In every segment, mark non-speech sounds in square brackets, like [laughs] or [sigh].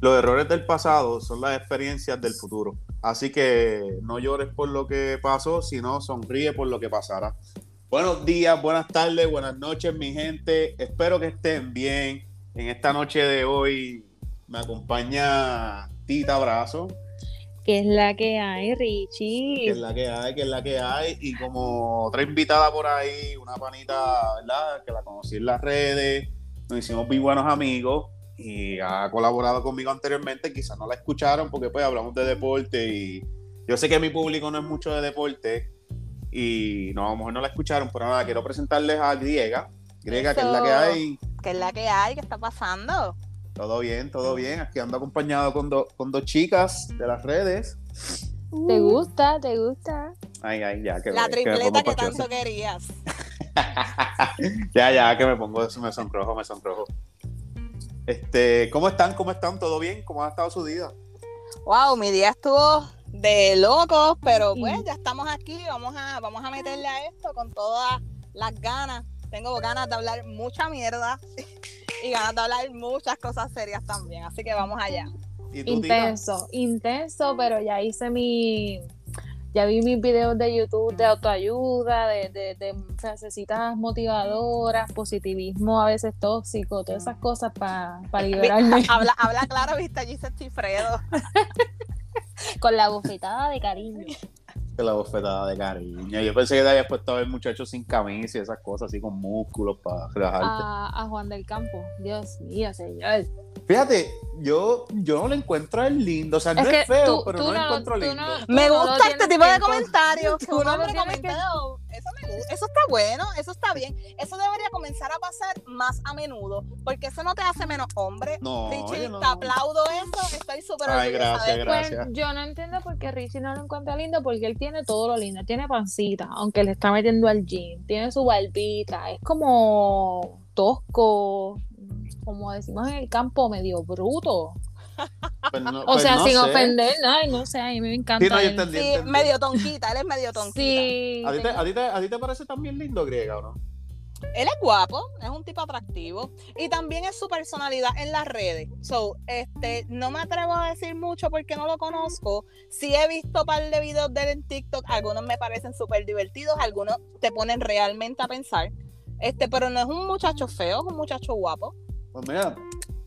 los errores del pasado son las experiencias del futuro. Así que no llores por lo que pasó, sino sonríe por lo que pasará. Buenos días, buenas tardes, buenas noches, mi gente. Espero que estén bien. En esta noche de hoy me acompaña Tita Abrazo. ¿Qué es la que hay, Richie? Que es la que hay, que es la que hay. Y como otra invitada por ahí, una panita, ¿verdad? Que la conocí en las redes. Nos hicimos muy buenos amigos y ha colaborado conmigo anteriormente. Quizás no la escucharon porque pues hablamos de deporte y yo sé que mi público no es mucho de deporte y no, a lo mejor no la escucharon, pero nada, quiero presentarles a Griega. Griega, que es la que hay. ¿Qué es la que hay? ¿Qué está pasando? Todo bien, todo bien. Aquí ando acompañado con, con dos chicas de las redes. ¿Te gusta? ¿Te gusta? Ay, ay, ya. Que la tripleta que, tanto querías. [laughs] ya, ya, que me pongo, me sonrojo, me sonrojo. Este, ¿cómo están? ¿Cómo están? ¿Todo bien? ¿Cómo ha estado su día? Wow, mi día estuvo de locos, pero pues ya estamos aquí, vamos a, vamos a meterle a esto con todas las ganas. Tengo ganas de hablar mucha mierda [laughs] y ganas de hablar muchas cosas serias también, así que vamos allá. intenso, intenso, pero ya hice mi ya vi mis videos de YouTube de autoayuda, de, de, de frasecitas motivadoras, positivismo a veces tóxico, todas esas cosas para liberarme. [laughs] habla, habla claro, viste, allí se. [laughs] Con la bofetada de cariño. La bofetada de cariño. Yo pensé que te habías puesto a ver muchachos sin camisa y esas cosas así con músculos para relajarte. A, a Juan del Campo. Dios mío, señor. Fíjate, yo, yo no lo encuentro lindo. O sea, no es, feo, pero no lo encuentro lindo. me gusta este tipo de comentarios. Un hombre comentado. Eso me gusta. Eso está bueno, eso está bien. Eso debería comenzar a pasar más a menudo. Porque eso no te hace menos hombre. No, Richie, no. te aplaudo eso. Estoy súper Ay, gracias, gracias. Pues, yo no entiendo por qué Richie no lo encuentra lindo. Porque él tiene todo lo lindo. Tiene pancita, aunque le está metiendo al gym. Tiene su barbita. Es como tosco como decimos en el campo, medio bruto. [laughs] Pues no, o pues sea, no sin sé. ofender, ay, no sé, a mí me encanta. Sí, no, yo él. entendí, Sí, entendí. medio tonquita, él es medio tonquita. Sí, ¿A ti, te, a, ti te, ¿A ti te parece también lindo, griega o no? Él es guapo, es un tipo atractivo y también es su personalidad en las redes. So, este, no me atrevo a decir mucho porque no lo conozco. Sí he visto un par de videos de él en TikTok, algunos me parecen súper divertidos, algunos te ponen realmente a pensar. Este, pero no es un muchacho feo, es un muchacho guapo. Pues mira,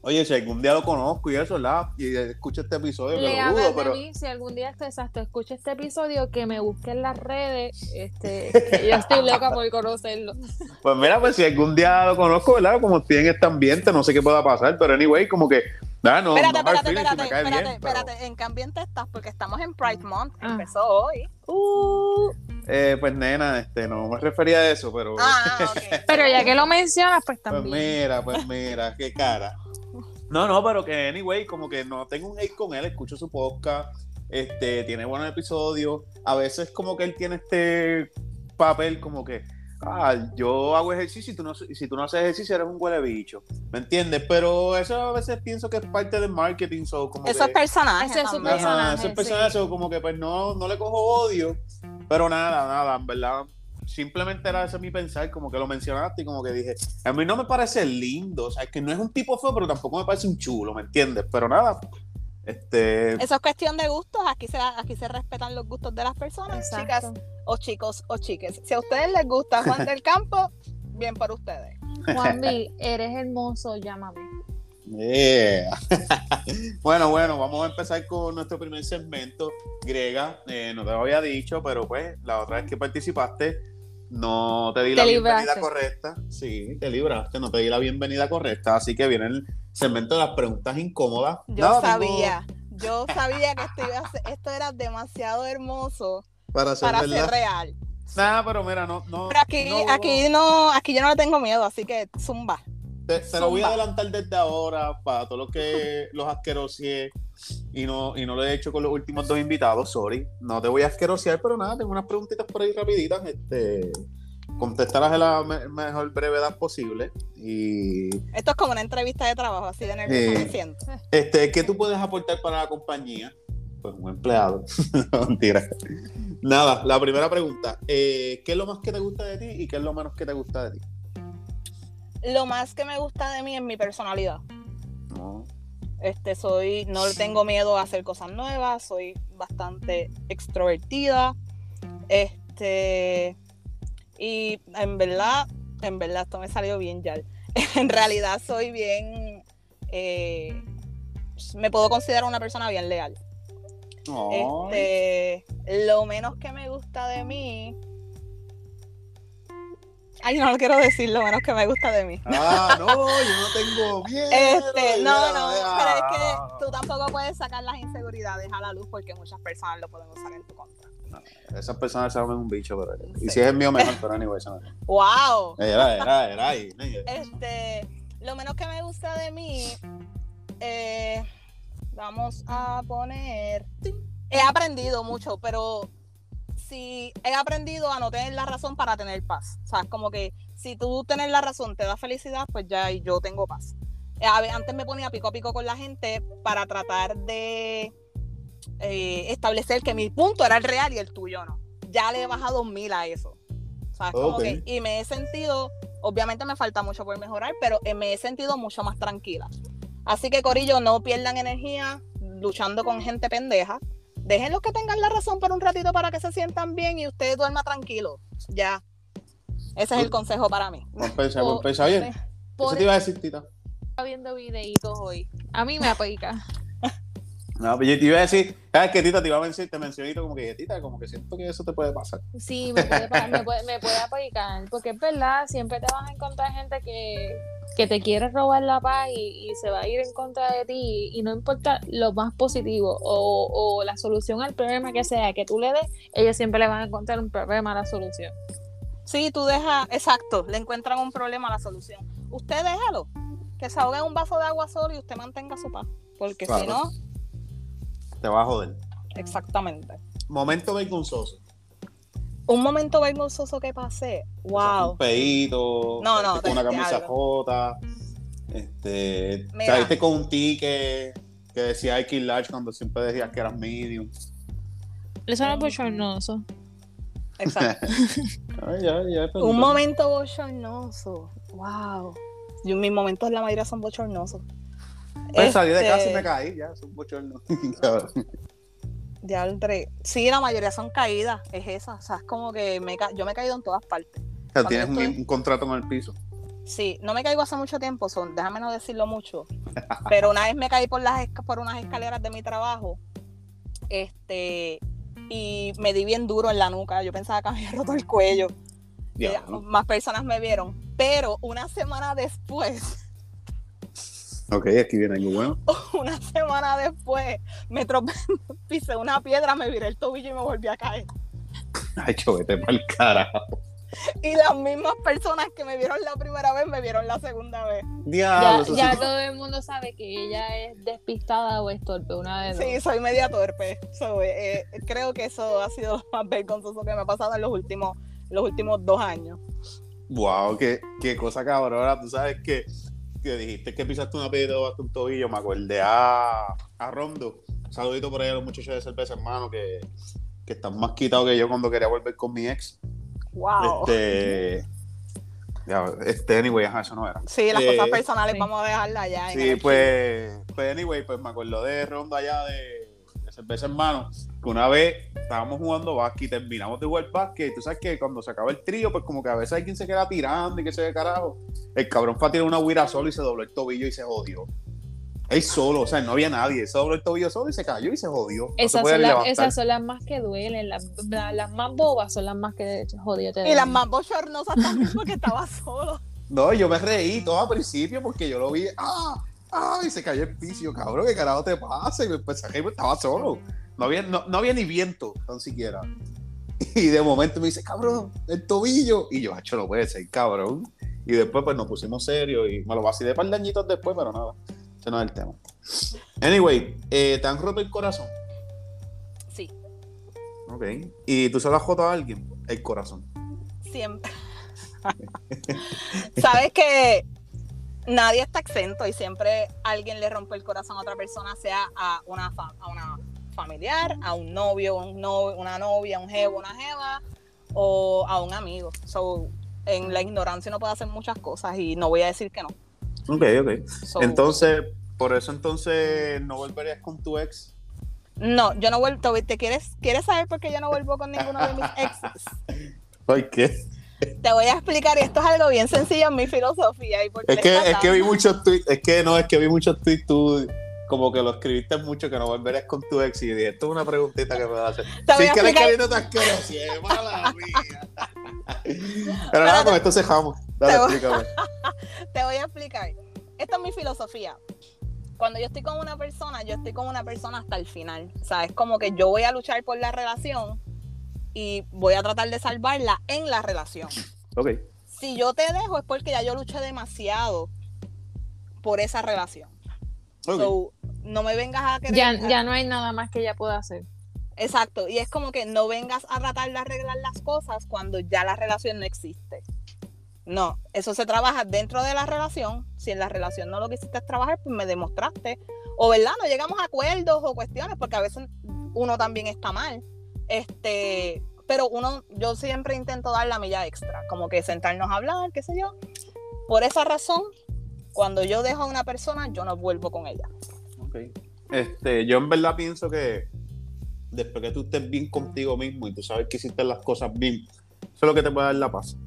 oye, si algún día lo conozco y eso, ¿verdad? Y escucho este episodio, Le que lo dudo, pero... mí, si algún día exacto, escucha este episodio, que me busque en las redes, este, que yo estoy loca por conocerlo. [laughs] Pues mira, pues si algún día lo conozco, ¿verdad? Como estoy en este ambiente, no sé qué pueda pasar, pero anyway, como que, ah, no, espérate, no espérate, si espérate, espérate, bien, pero- espérate. ¿En qué ambiente estás? Porque estamos en Pride Month, Ah. empezó hoy. Uh, Eh, pues nena, este, no me refería a eso, pero... Ah, [laughs] pero ya que lo mencionas, pues Pues también. mira, pues mira, qué cara. No, no, pero que anyway, como que no tengo un hate con él, escucho su podcast, este, tiene buenos episodios. A veces como que él tiene este papel como que, ah, yo hago ejercicio y tú no, si tú no haces ejercicio eres un huele bicho, ¿me entiendes? Pero eso a veces pienso que es parte del marketing, so como Eso que... es personaje. Ese es su también. Ajá, personaje, ese sí. personaje, so como que pues no, no le cojo odio, pero nada, nada, en verdad. Simplemente era ese mi pensar, como que lo mencionaste y como que dije, a mí no me parece lindo, o sea, es que no es un tipo feo, pero tampoco me parece un chulo, ¿me entiendes? Pero nada, este, Eso es cuestión de gustos. Aquí se, aquí se respetan los gustos de las personas, chicas o chicos o chiques. Si a ustedes les gusta Juan del [laughs] Campo, bien por ustedes. Juanvi, eres hermoso, llámame. Yeah. [laughs] bueno, bueno, vamos a empezar con nuestro primer segmento, Grega, eh, no te lo había dicho, pero pues la otra vez que participaste, no te di Te la libraste. bienvenida correcta. Sí, te libraste, no te di la bienvenida correcta. Así que viene el segmento de las preguntas incómodas. Yo tengo sabía, yo sabía que esto, iba a ser- esto era demasiado hermoso Para ser real. Nada, pero mira, no, no. Pero aquí, no- aquí no, aquí yo no le tengo miedo, así que zumba. Te, te lo voy a adelantar desde ahora para todos los que [laughs] los asquerosié y no, y no lo he hecho con los últimos dos invitados, sorry. No te voy a asquerosear, pero nada, tengo unas preguntitas por ahí rapiditas. Este, contestarlas en la me- mejor brevedad posible. Y Esto es como una entrevista de trabajo, así de nervioso Sí. me siento. este, ¿qué tú puedes aportar para la compañía? Pues un empleado. [laughs] Mentira. Nada, la primera pregunta. eh, ¿Qué es lo más que te gusta de ti y qué es lo menos que te gusta de ti? Lo más que me gusta de mí es mi personalidad. No. Este, soy, no tengo miedo a hacer cosas nuevas, soy bastante extrovertida. Este, y en verdad, en verdad, esto me salió bien ya. [laughs] en realidad soy bien, eh, me puedo considerar una persona bien leal. Este, lo menos que me gusta de mí. Ay, no lo quiero decir, lo menos que me gusta de mí. Ah, no, yo no tengo bien. Este, no, no, pero es que tú tampoco puedes sacar las inseguridades a la luz porque muchas personas lo pueden usar en tu contra. esas personas saben un bicho, pero. Y si es el mío, mejor, pero anyway, eso no. ¡Wow! Era, era, era ahí. Este, lo menos que me gusta de mí. Eh, vamos a poner. He aprendido mucho, pero si he aprendido a no tener la razón para tener paz. O sea, como que si tú tener la razón te da felicidad, pues ya yo tengo paz. Eh, antes me ponía pico a pico con la gente para tratar de eh, establecer que mi punto era el real y el tuyo no. Ya le he bajado mil a eso. Como que, y me he sentido, obviamente me falta mucho por mejorar, pero me he sentido mucho más tranquila. Así que, Corillo, no pierdan energía luchando con gente pendeja. Déjenlos que tengan la razón por un ratito para que se sientan bien y usted duerma tranquilo. Ya. Ese es el consejo para mí. Compensa, compensa bien. Eso te iba a decir, Tita. Estaba viendo videitos hoy. A mí me aplica. No, pero yo te iba a decir, ¿sabes qué, Tita? Te iba a decir, te mencioné como que, Tita, como que siento que eso te puede pasar. Sí, me puede, me puede, me puede aplicar, porque es verdad, siempre te vas a encontrar gente que, que te quiere robar la paz y, y, se va a ir en contra de ti y no importa lo más positivo o, o, la solución al problema que sea que tú le des, ellos siempre le van a encontrar un problema a la solución. Sí, tú dejas, exacto, le encuentran un problema a la solución. Usted déjalo, que se ahogue en un vaso de agua solo y usted mantenga su paz, porque claro. si no te va a joder. Exactamente. Momento vergonzoso. Un momento vergonzoso que pasé. Wow. un pedito. No, no. Con una camisa jota. Este. Saliste con un ticket que decía X large cuando siempre decías que eras medium. Eso era bochornoso. Exacto. [laughs] Ay, ya, ya, un momento bochornoso. Wow. Yo, mis momentos la mayoría son bochornosos. Pues este... salí de casa y me caí, ya, es un bochorno. [laughs] ya entre... Sí, la mayoría son caídas, es esa. O sea, es como que me ca... yo me he caído en todas partes. O sea, tienes estoy... un, un, contrato en el piso. Sí, no me caigo hace mucho tiempo, son, déjame no decirlo mucho. [laughs] pero una vez me caí por, las, por unas escaleras de mi trabajo. Este, y me di bien duro en la nuca. Yo pensaba que me había roto el cuello. Más personas me vieron. Pero una semana después Ok, aquí viene algo bueno. [laughs] Una semana después me tropecé, [laughs] pisé una piedra, me viré el tobillo y me volví a caer. Ay, chovete para el carajo. Y las mismas personas que me vieron la primera vez me vieron la segunda vez. Diablo, ya, ya todo el mundo sabe que ella es despistada o es torpe, una vez. Sí, soy media torpe. So, eh, creo que eso ha sido lo más vergonzoso que me ha pasado en los últimos, los últimos dos años. Wow, qué, qué cosa cabrona. Tú sabes que que dijiste que pisaste una piedra bajo un tobillo, me acordé a, a Rondo. saludito por ahí a los muchachos de cerveza, hermano, que, que están más quitados que yo cuando quería volver con mi ex. Wow. Este. Ya, este, anyway, ajá, eso no era. Sí, las eh, cosas personales sí. vamos a dejarlas allá. Sí, pues, pues, anyway, pues me acuerdo de Rondo allá de, cerveza, hermano, que una vez estábamos jugando básquet y terminamos de jugar básquet. Tú sabes que cuando se acaba el trío, pues como que a veces hay quien se queda tirando y que se ve carajo. El cabrón fue a tirar una huira solo y se dobló el tobillo y se jodió. Él solo, o sea, no había nadie. Se dobló el tobillo solo y se cayó y se jodió. No esas, se son la, esas, son las más que duelen. Las, las más bobas son las más que jodió. Te y las más bochornosas también porque estaba solo. No, yo me reí todo al principio porque yo lo vi. ¡Ah! ¡Ay! Se cayó el piso, cabrón. ¿Qué carajo te pasa? Y me que estaba solo. No había, no, no había ni viento, tan siquiera. [laughs] Y de momento me dice, cabrón, el tobillo. Y yo, hacho, no puede ser, cabrón. Y después, pues nos pusimos serios y me lo vacilé para el dañitos después, pero nada. Ese no es el tema. Anyway, eh, ¿te han roto el corazón? Sí. Ok. ¿Y tú se lo has roto a alguien? El corazón. Siempre. [laughs] Sabes que nadie está exento y siempre alguien le rompe el corazón a otra persona, sea a una, a una familiar, a un novio, un novio, una novia, un jevo, una jeva o a un amigo. So, en la ignorancia uno puede hacer muchas cosas y no voy a decir que no. Ok, ok. So, Entonces, por eso entonces no volverías con tu ex. No, yo no vuelvo. ¿Te quieres, quieres saber por qué yo no vuelvo con ninguno de mis exes? [laughs] ¿Por qué? Te voy a explicar, y esto es algo bien sencillo en mi filosofía. Y por Es le que, es que vi muchos tweets, es que no, es que vi muchos tweets tú como que lo escribiste mucho que no volverías con tu ex y dije, esto es una preguntita que me va a hacer. Sin querer explicar- queriendo te asqueroso, es mala mía. [laughs] Pero nada, con esto cejamos. Dale, Te voy- explícame. [laughs] Te voy a explicar. Esta es mi filosofía. Cuando yo estoy con una persona, yo estoy con una persona hasta el final. O sea, es como que yo voy a luchar por la relación y voy a tratar de salvarla en la relación. Ok. Si yo te dejo es porque ya yo luché demasiado por esa relación. ok. So, no me vengas a querer. Ya, ya no hay nada más que ella pueda hacer. Exacto. Y es como que no vengas a tratar de arreglar las cosas cuando ya la relación no existe. No, eso se trabaja dentro de la relación. Si en la relación no lo quisiste trabajar, pues me demostraste. O verdad, no llegamos a acuerdos o cuestiones, porque a veces uno también está mal. Este, pero uno, yo siempre intento dar la milla extra, como que sentarnos a hablar, qué sé yo. Por esa razón, cuando yo dejo a una persona, yo no vuelvo con ella. Ok. Este, yo en verdad pienso que después que tú estés bien contigo mismo y tú sabes que hiciste las cosas bien, eso es lo que te puede dar la paz.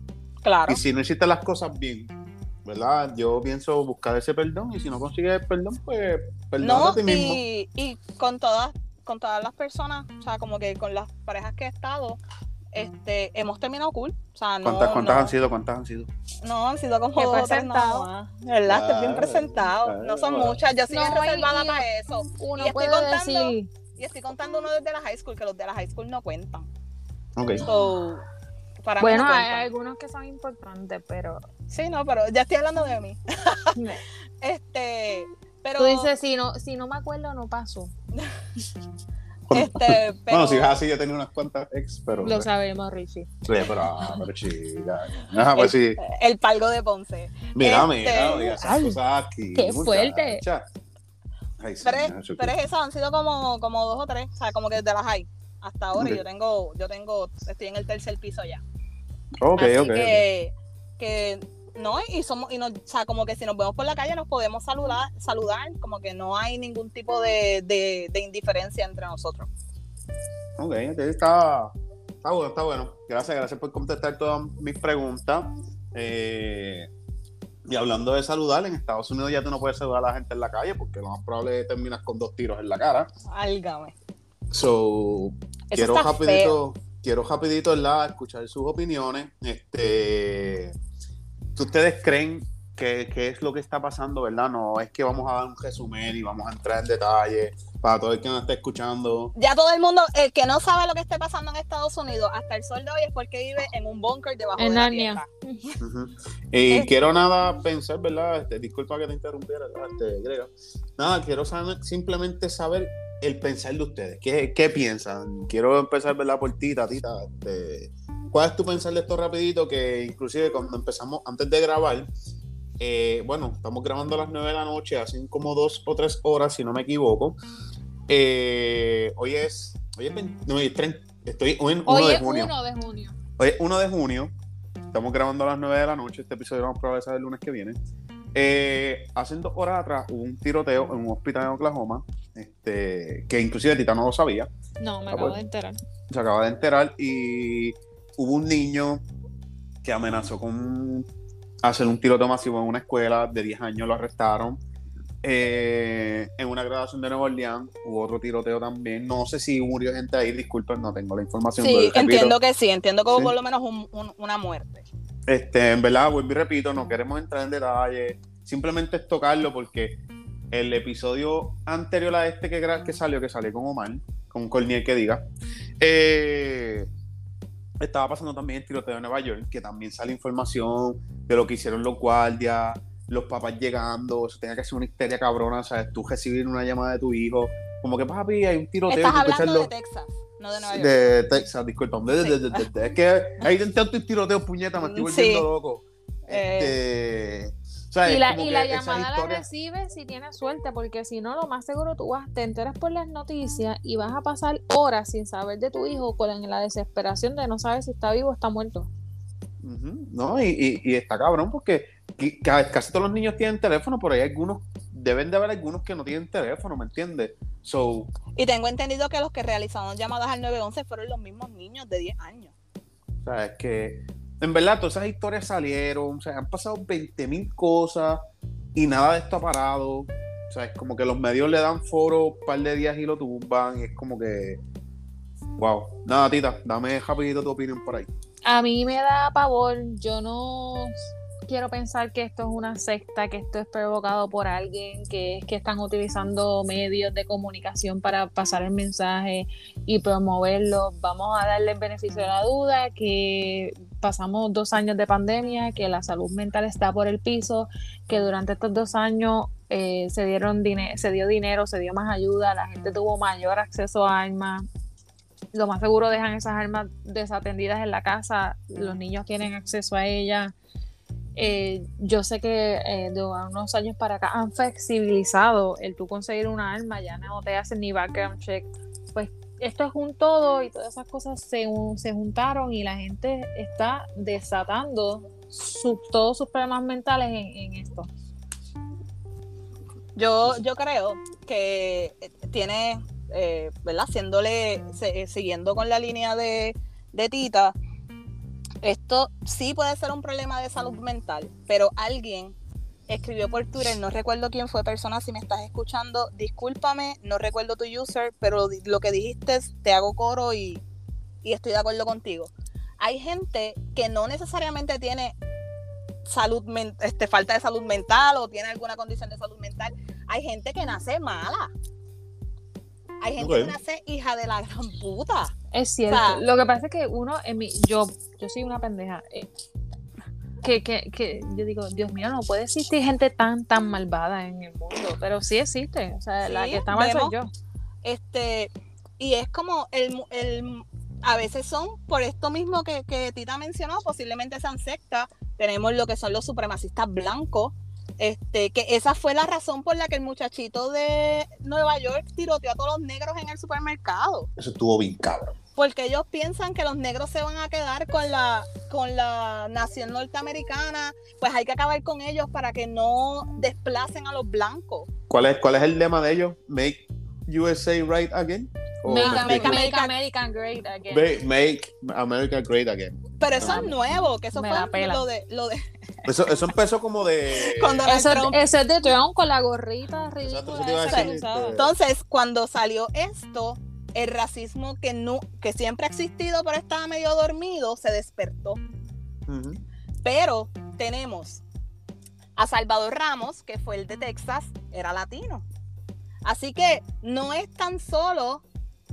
Claro. Y si no hiciste las cosas bien, ¿verdad? Yo pienso buscar ese perdón y si no consigues el perdón, pues perdónate No, a ti mismo. y, y con todas, con todas las personas, o sea, como que con las parejas que he estado, este, hemos terminado cool. O sea, no, ¿Cuántas, cuántas no, han sido? ¿Cuántas han sido? no, han sido como dos presentado. ¿Verdad? Estoy bien Ah, presentado. No son muchas. Yo soy bien No, reservada y- para eso. Uno Y estoy puede contando- decir, Y estoy contando uno desde la high school, que los de la high school no cuentan. Ok. So, para bueno, no hay algunos que son importantes, pero Sí, no, pero ya estoy hablando de mí. [laughs] Este, pero. tú dices, si no, si no me acuerdo, no pasó. [laughs] Este, pero. Bueno, si es así, yo tenía unas cuantas ex, pero. Lo sabemos, Richie. Sí, pero, ah, pero chica. Ajá, pues sí. El palgo de Ponce. Mira, este- mira, oiga, esas Ay, cosas aquí. qué fuerte. Ay, Pero, señor, es- eso pero que- es eso, han sido como, como dos o tres, o sea, como que desde las high hasta ahora y Ok. yo tengo, yo tengo, estoy en el tercer piso ya. Ok, Así ok. que, que no, y somos, y nos, o sea, como que si nos vemos por la calle nos podemos saludar, saludar, como que no hay ningún tipo de, de, de indiferencia entre nosotros. Ok, está, está bueno, está bueno. Gracias, gracias por contestar todas mis preguntas. Eh, y hablando de saludar, en Estados Unidos ya tú no puedes saludar a la gente en la calle porque lo más probable es que terminas con dos tiros en la cara. Álgame. So, Eso quiero rapidito, quiero rapidito, ¿verdad? Escuchar sus opiniones. Este, ¿qué ¿Ustedes creen que, que es lo que está pasando, verdad? No es que vamos a dar un resumen y vamos a entrar en detalle para todo el que nos esté escuchando. Ya todo el mundo, el que no sabe lo que esté pasando en Estados Unidos hasta el sol de hoy es porque vive en un búnker debajo En de la tierra. Ujú. Y [laughs] Eh. quiero nada pensar, ¿verdad? Este, disculpa que te interrumpiera. Este, Grega. Nada, quiero saber, simplemente saber el pensar de ustedes. ¿Qué, qué piensan? Quiero empezar, ¿verdad? Por ti, Tatita. Este, ¿Cuál es tu pensar de esto rapidito? Que inclusive cuando empezamos, antes de grabar, eh, bueno, estamos grabando a las 9 de la noche, hacen como dos o tres horas, si no me equivoco. Eh, hoy es, hoy es, 20 no, hoy es 30, estoy hoy en 1 Hoy de es junio. 1 de junio. Hoy es 1 de junio. Estamos grabando a las 9 de la noche. Este episodio vamos a probar el lunes que viene. Eh, hace dos horas atrás hubo un tiroteo en un hospital en Oklahoma. Este, que inclusive Tita no lo sabía. No, me Ah, acabo pues. de enterar. Se acaba de enterar. Y hubo un niño que amenazó con hacer un tiroteo masivo en una escuela de 10 años. Lo arrestaron. Eh, en una graduación de Nueva Orleans hubo otro tiroteo también. No sé si murió gente ahí. Disculpen, no tengo la información. Sí, entiendo que sí, entiendo que hubo Sí. por lo menos un- un- una muerte. Este, en verdad, vuelvo y repito, no queremos entrar en detalle, simplemente es tocarlo porque el episodio anterior a este que, salió, que salió con Omar, con Corniel que diga, eh, estaba pasando también el tiroteo de Nueva York, que también sale información de lo que hicieron los guardias, los papás llegando, eso tenía que ser una histeria cabrona, ¿sabes? Tú recibir una llamada de tu hijo, como que papi, hay un tiroteo. Estás hablando de los- Texas, no de Nueva York. de Texas, disculpa. De, de- de- de- de- es que hay tantos tiroteos, puñeta, me estoy Sí. volviendo loco. Eh. Este, ¿sabes? Y la, y la llamada la recibes si tienes suerte, porque si no, lo más seguro tú vas, te enteras por las noticias y vas a pasar horas sin saber de tu hijo con la desesperación de no saber si está vivo o está muerto. No, y, y- y está cabrón porque casi todos los niños tienen teléfono, pero hay algunos deben de haber algunos que no tienen teléfono, ¿me entiendes? So, Y tengo entendido que los que realizaron llamadas al 911 fueron los mismos niños de 10 años. o sea, es que en verdad todas esas historias salieron, o sea, han pasado 20 mil cosas y nada de esto ha parado. O sea, es como que los medios le dan foro un par de días y lo tumban y es como que... Wow. Nada, Tita, dame rapidito tu opinión por ahí. A mí me da pavor, yo no quiero pensar que esto es una secta, que esto es provocado por alguien, que es que están utilizando medios de comunicación para pasar el mensaje y promoverlo. Vamos a darle el beneficio de la duda, que pasamos dos años de pandemia, que la salud mental está por el piso, que durante estos dos años eh, se dieron se dio dinero, se dio más ayuda, la gente tuvo mayor acceso a armas. Lo más seguro dejan esas armas desatendidas en la casa, los niños tienen acceso a ellas. Eh, yo sé que eh, de unos años para acá han flexibilizado el tú conseguir una arma, ya no te hacen ni background check. Pues esto es un todo y todas esas cosas se, se juntaron y la gente está desatando todos sus problemas mentales en, esto. Yo, yo creo que eh, tiene, eh, ¿verdad? Eh, siguiendo con la línea de, de Tita, esto sí puede ser un problema de salud mental, pero alguien escribió por Twitter, no recuerdo quién fue persona, si me estás escuchando, discúlpame, no recuerdo tu user, pero lo que dijiste te hago coro y, y estoy de acuerdo contigo. Hay gente que no necesariamente tiene salud este, falta de salud mental o tiene alguna condición de salud mental. Hay gente que nace mala. Hay gente que nace hija de la gran puta. Es cierto. O sea- Lo que pasa es que uno, en mi, yo, yo soy una pendeja. eh, que, que, que yo digo, Dios mío, no puede existir gente tan, tan malvada en el mundo. Pero sí existe. O sea, la que está mal soy vemos. yo. Este, y es como el, mu- el a veces son por esto mismo que, que Tita mencionó, posiblemente sean sectas. Tenemos lo que son los supremacistas blancos. Este, que esa fue la razón por la que el muchachito de Nueva York tiroteó a todos los negros en el supermercado. Eso estuvo bien cabrón. Porque ellos piensan que los negros se van a quedar con la con la nación norteamericana, pues hay que acabar con ellos para que no desplacen a los blancos. ¿Cuál es, ¿Cuál es el lema de ellos? Make USA right again? ¿O Make, me America, great again. Make, make America great again. Pero eso Ah, es nuevo, que eso fue lo de lo de Eso, eso empezó como de... [laughs] Cuando- Eso, eso es de Trump con la gorrita ridícula este, Entonces, cuando salió esto, el racismo que no que siempre ha existido, pero estaba medio dormido, se despertó. Pero tenemos a Salvador Ramos, que fue el de Texas, era latino. Así que no es tan solo,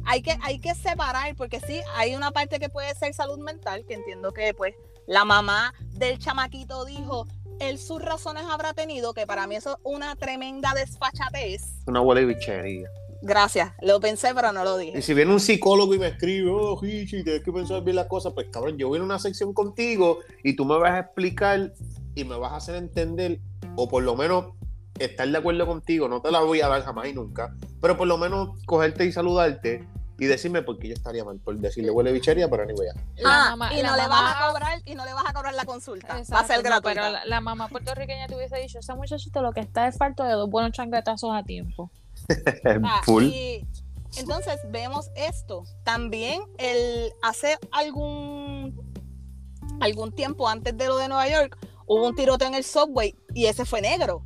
hay que, hay que separar, porque sí, hay una parte que puede ser salud mental, que entiendo que pues la mamá del chamaquito dijo, él sus razones habrá tenido, que para mí eso es una tremenda desfachatez. Una huele bichería. Gracias, lo pensé, pero no lo dije. Y si viene un psicólogo y me escribe, oh, Hichi, tienes que pensar bien las cosas, pues cabrón, yo voy a una sección contigo y tú me vas a explicar y me vas a hacer entender, o por lo menos estar de acuerdo contigo, no te la voy a dar jamás y nunca, pero por lo menos cogerte y saludarte y decirme por qué yo estaría mal por decirle huele bichería, pero ni voy a. Ah, mamá- y no le mamá- vas a cobrar y no le vas a cobrar la consulta. va a ser no, gratuita. pero la, la mamá puertorriqueña te hubiese dicho, ese muchachito lo que está es falto de dos buenos chancletazos a tiempo. [laughs] Ah, Full. y entonces vemos esto. También el hace algún algún tiempo antes de lo de Nueva York hubo un tiroteo en el subway y ese fue negro.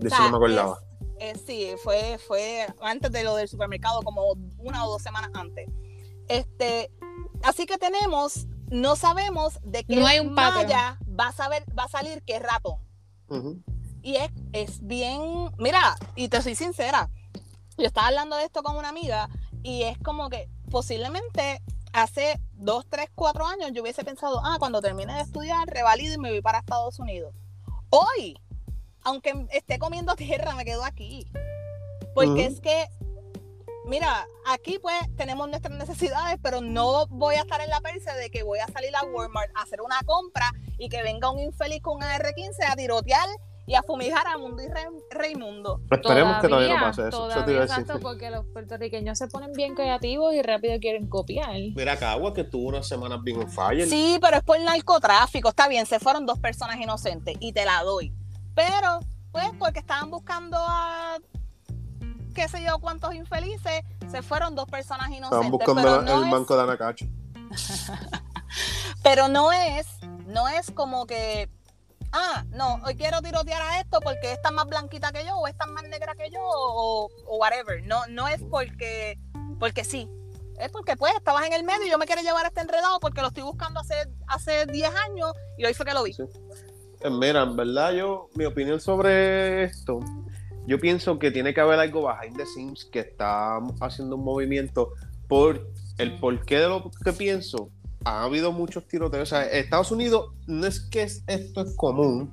De O eso sea, no me acordaba. es- es- sí, fue, fue antes de lo del supermercado, como una o dos semanas antes. Este, así que tenemos, no sabemos de qué No hay un malla va a saber, va a salir qué ratón. Ujú. Y es, es bien, mira, y te soy sincera, yo estaba hablando de esto con una amiga y es como que posiblemente hace dos, tres, cuatro años yo hubiese pensado, ah, cuando termine de estudiar, revalido y me voy para Estados Unidos. Hoy, aunque esté comiendo tierra, me quedo aquí. Porque es que, mira, aquí pues tenemos nuestras necesidades, pero no voy a estar en la perse de que voy a salir a Walmart a hacer una compra y que venga un infeliz con un AR-15 a tirotear y a fumigar a Mundo y Re- Raimundo. Esperemos que todavía no pase eso. Eso te todavía, iba a decir. exacto, porque los puertorriqueños se ponen bien creativos y rápido quieren copiar. Mira, Cagua, que tuvo unas semanas bien on fire. Sí, pero es por narcotráfico. Está bien, se fueron dos personas inocentes y te la doy. Pero pues porque estaban buscando a qué sé yo cuántos infelices, se fueron dos personas inocentes. Estaban buscando pero la- no el es- banco de Anacacho. [laughs] Pero no es, no es como que, ah, no, hoy quiero tirotear a esto porque esta es más blanquita que yo, o esta es más negra que yo, o, whatever. No, no es porque, porque sí. Es porque pues estabas en el medio y yo me quiero llevar a este enredado porque lo estoy buscando hace, hace 10 años y hoy fue que lo vi. Eh, Mira, en verdad, yo, mi opinión sobre esto, yo pienso que tiene que haber algo behind the scenes que está haciendo un movimiento por el porqué de lo que pienso. Ha habido muchos tiroteos. O sea, Estados Unidos no es que es- esto es común,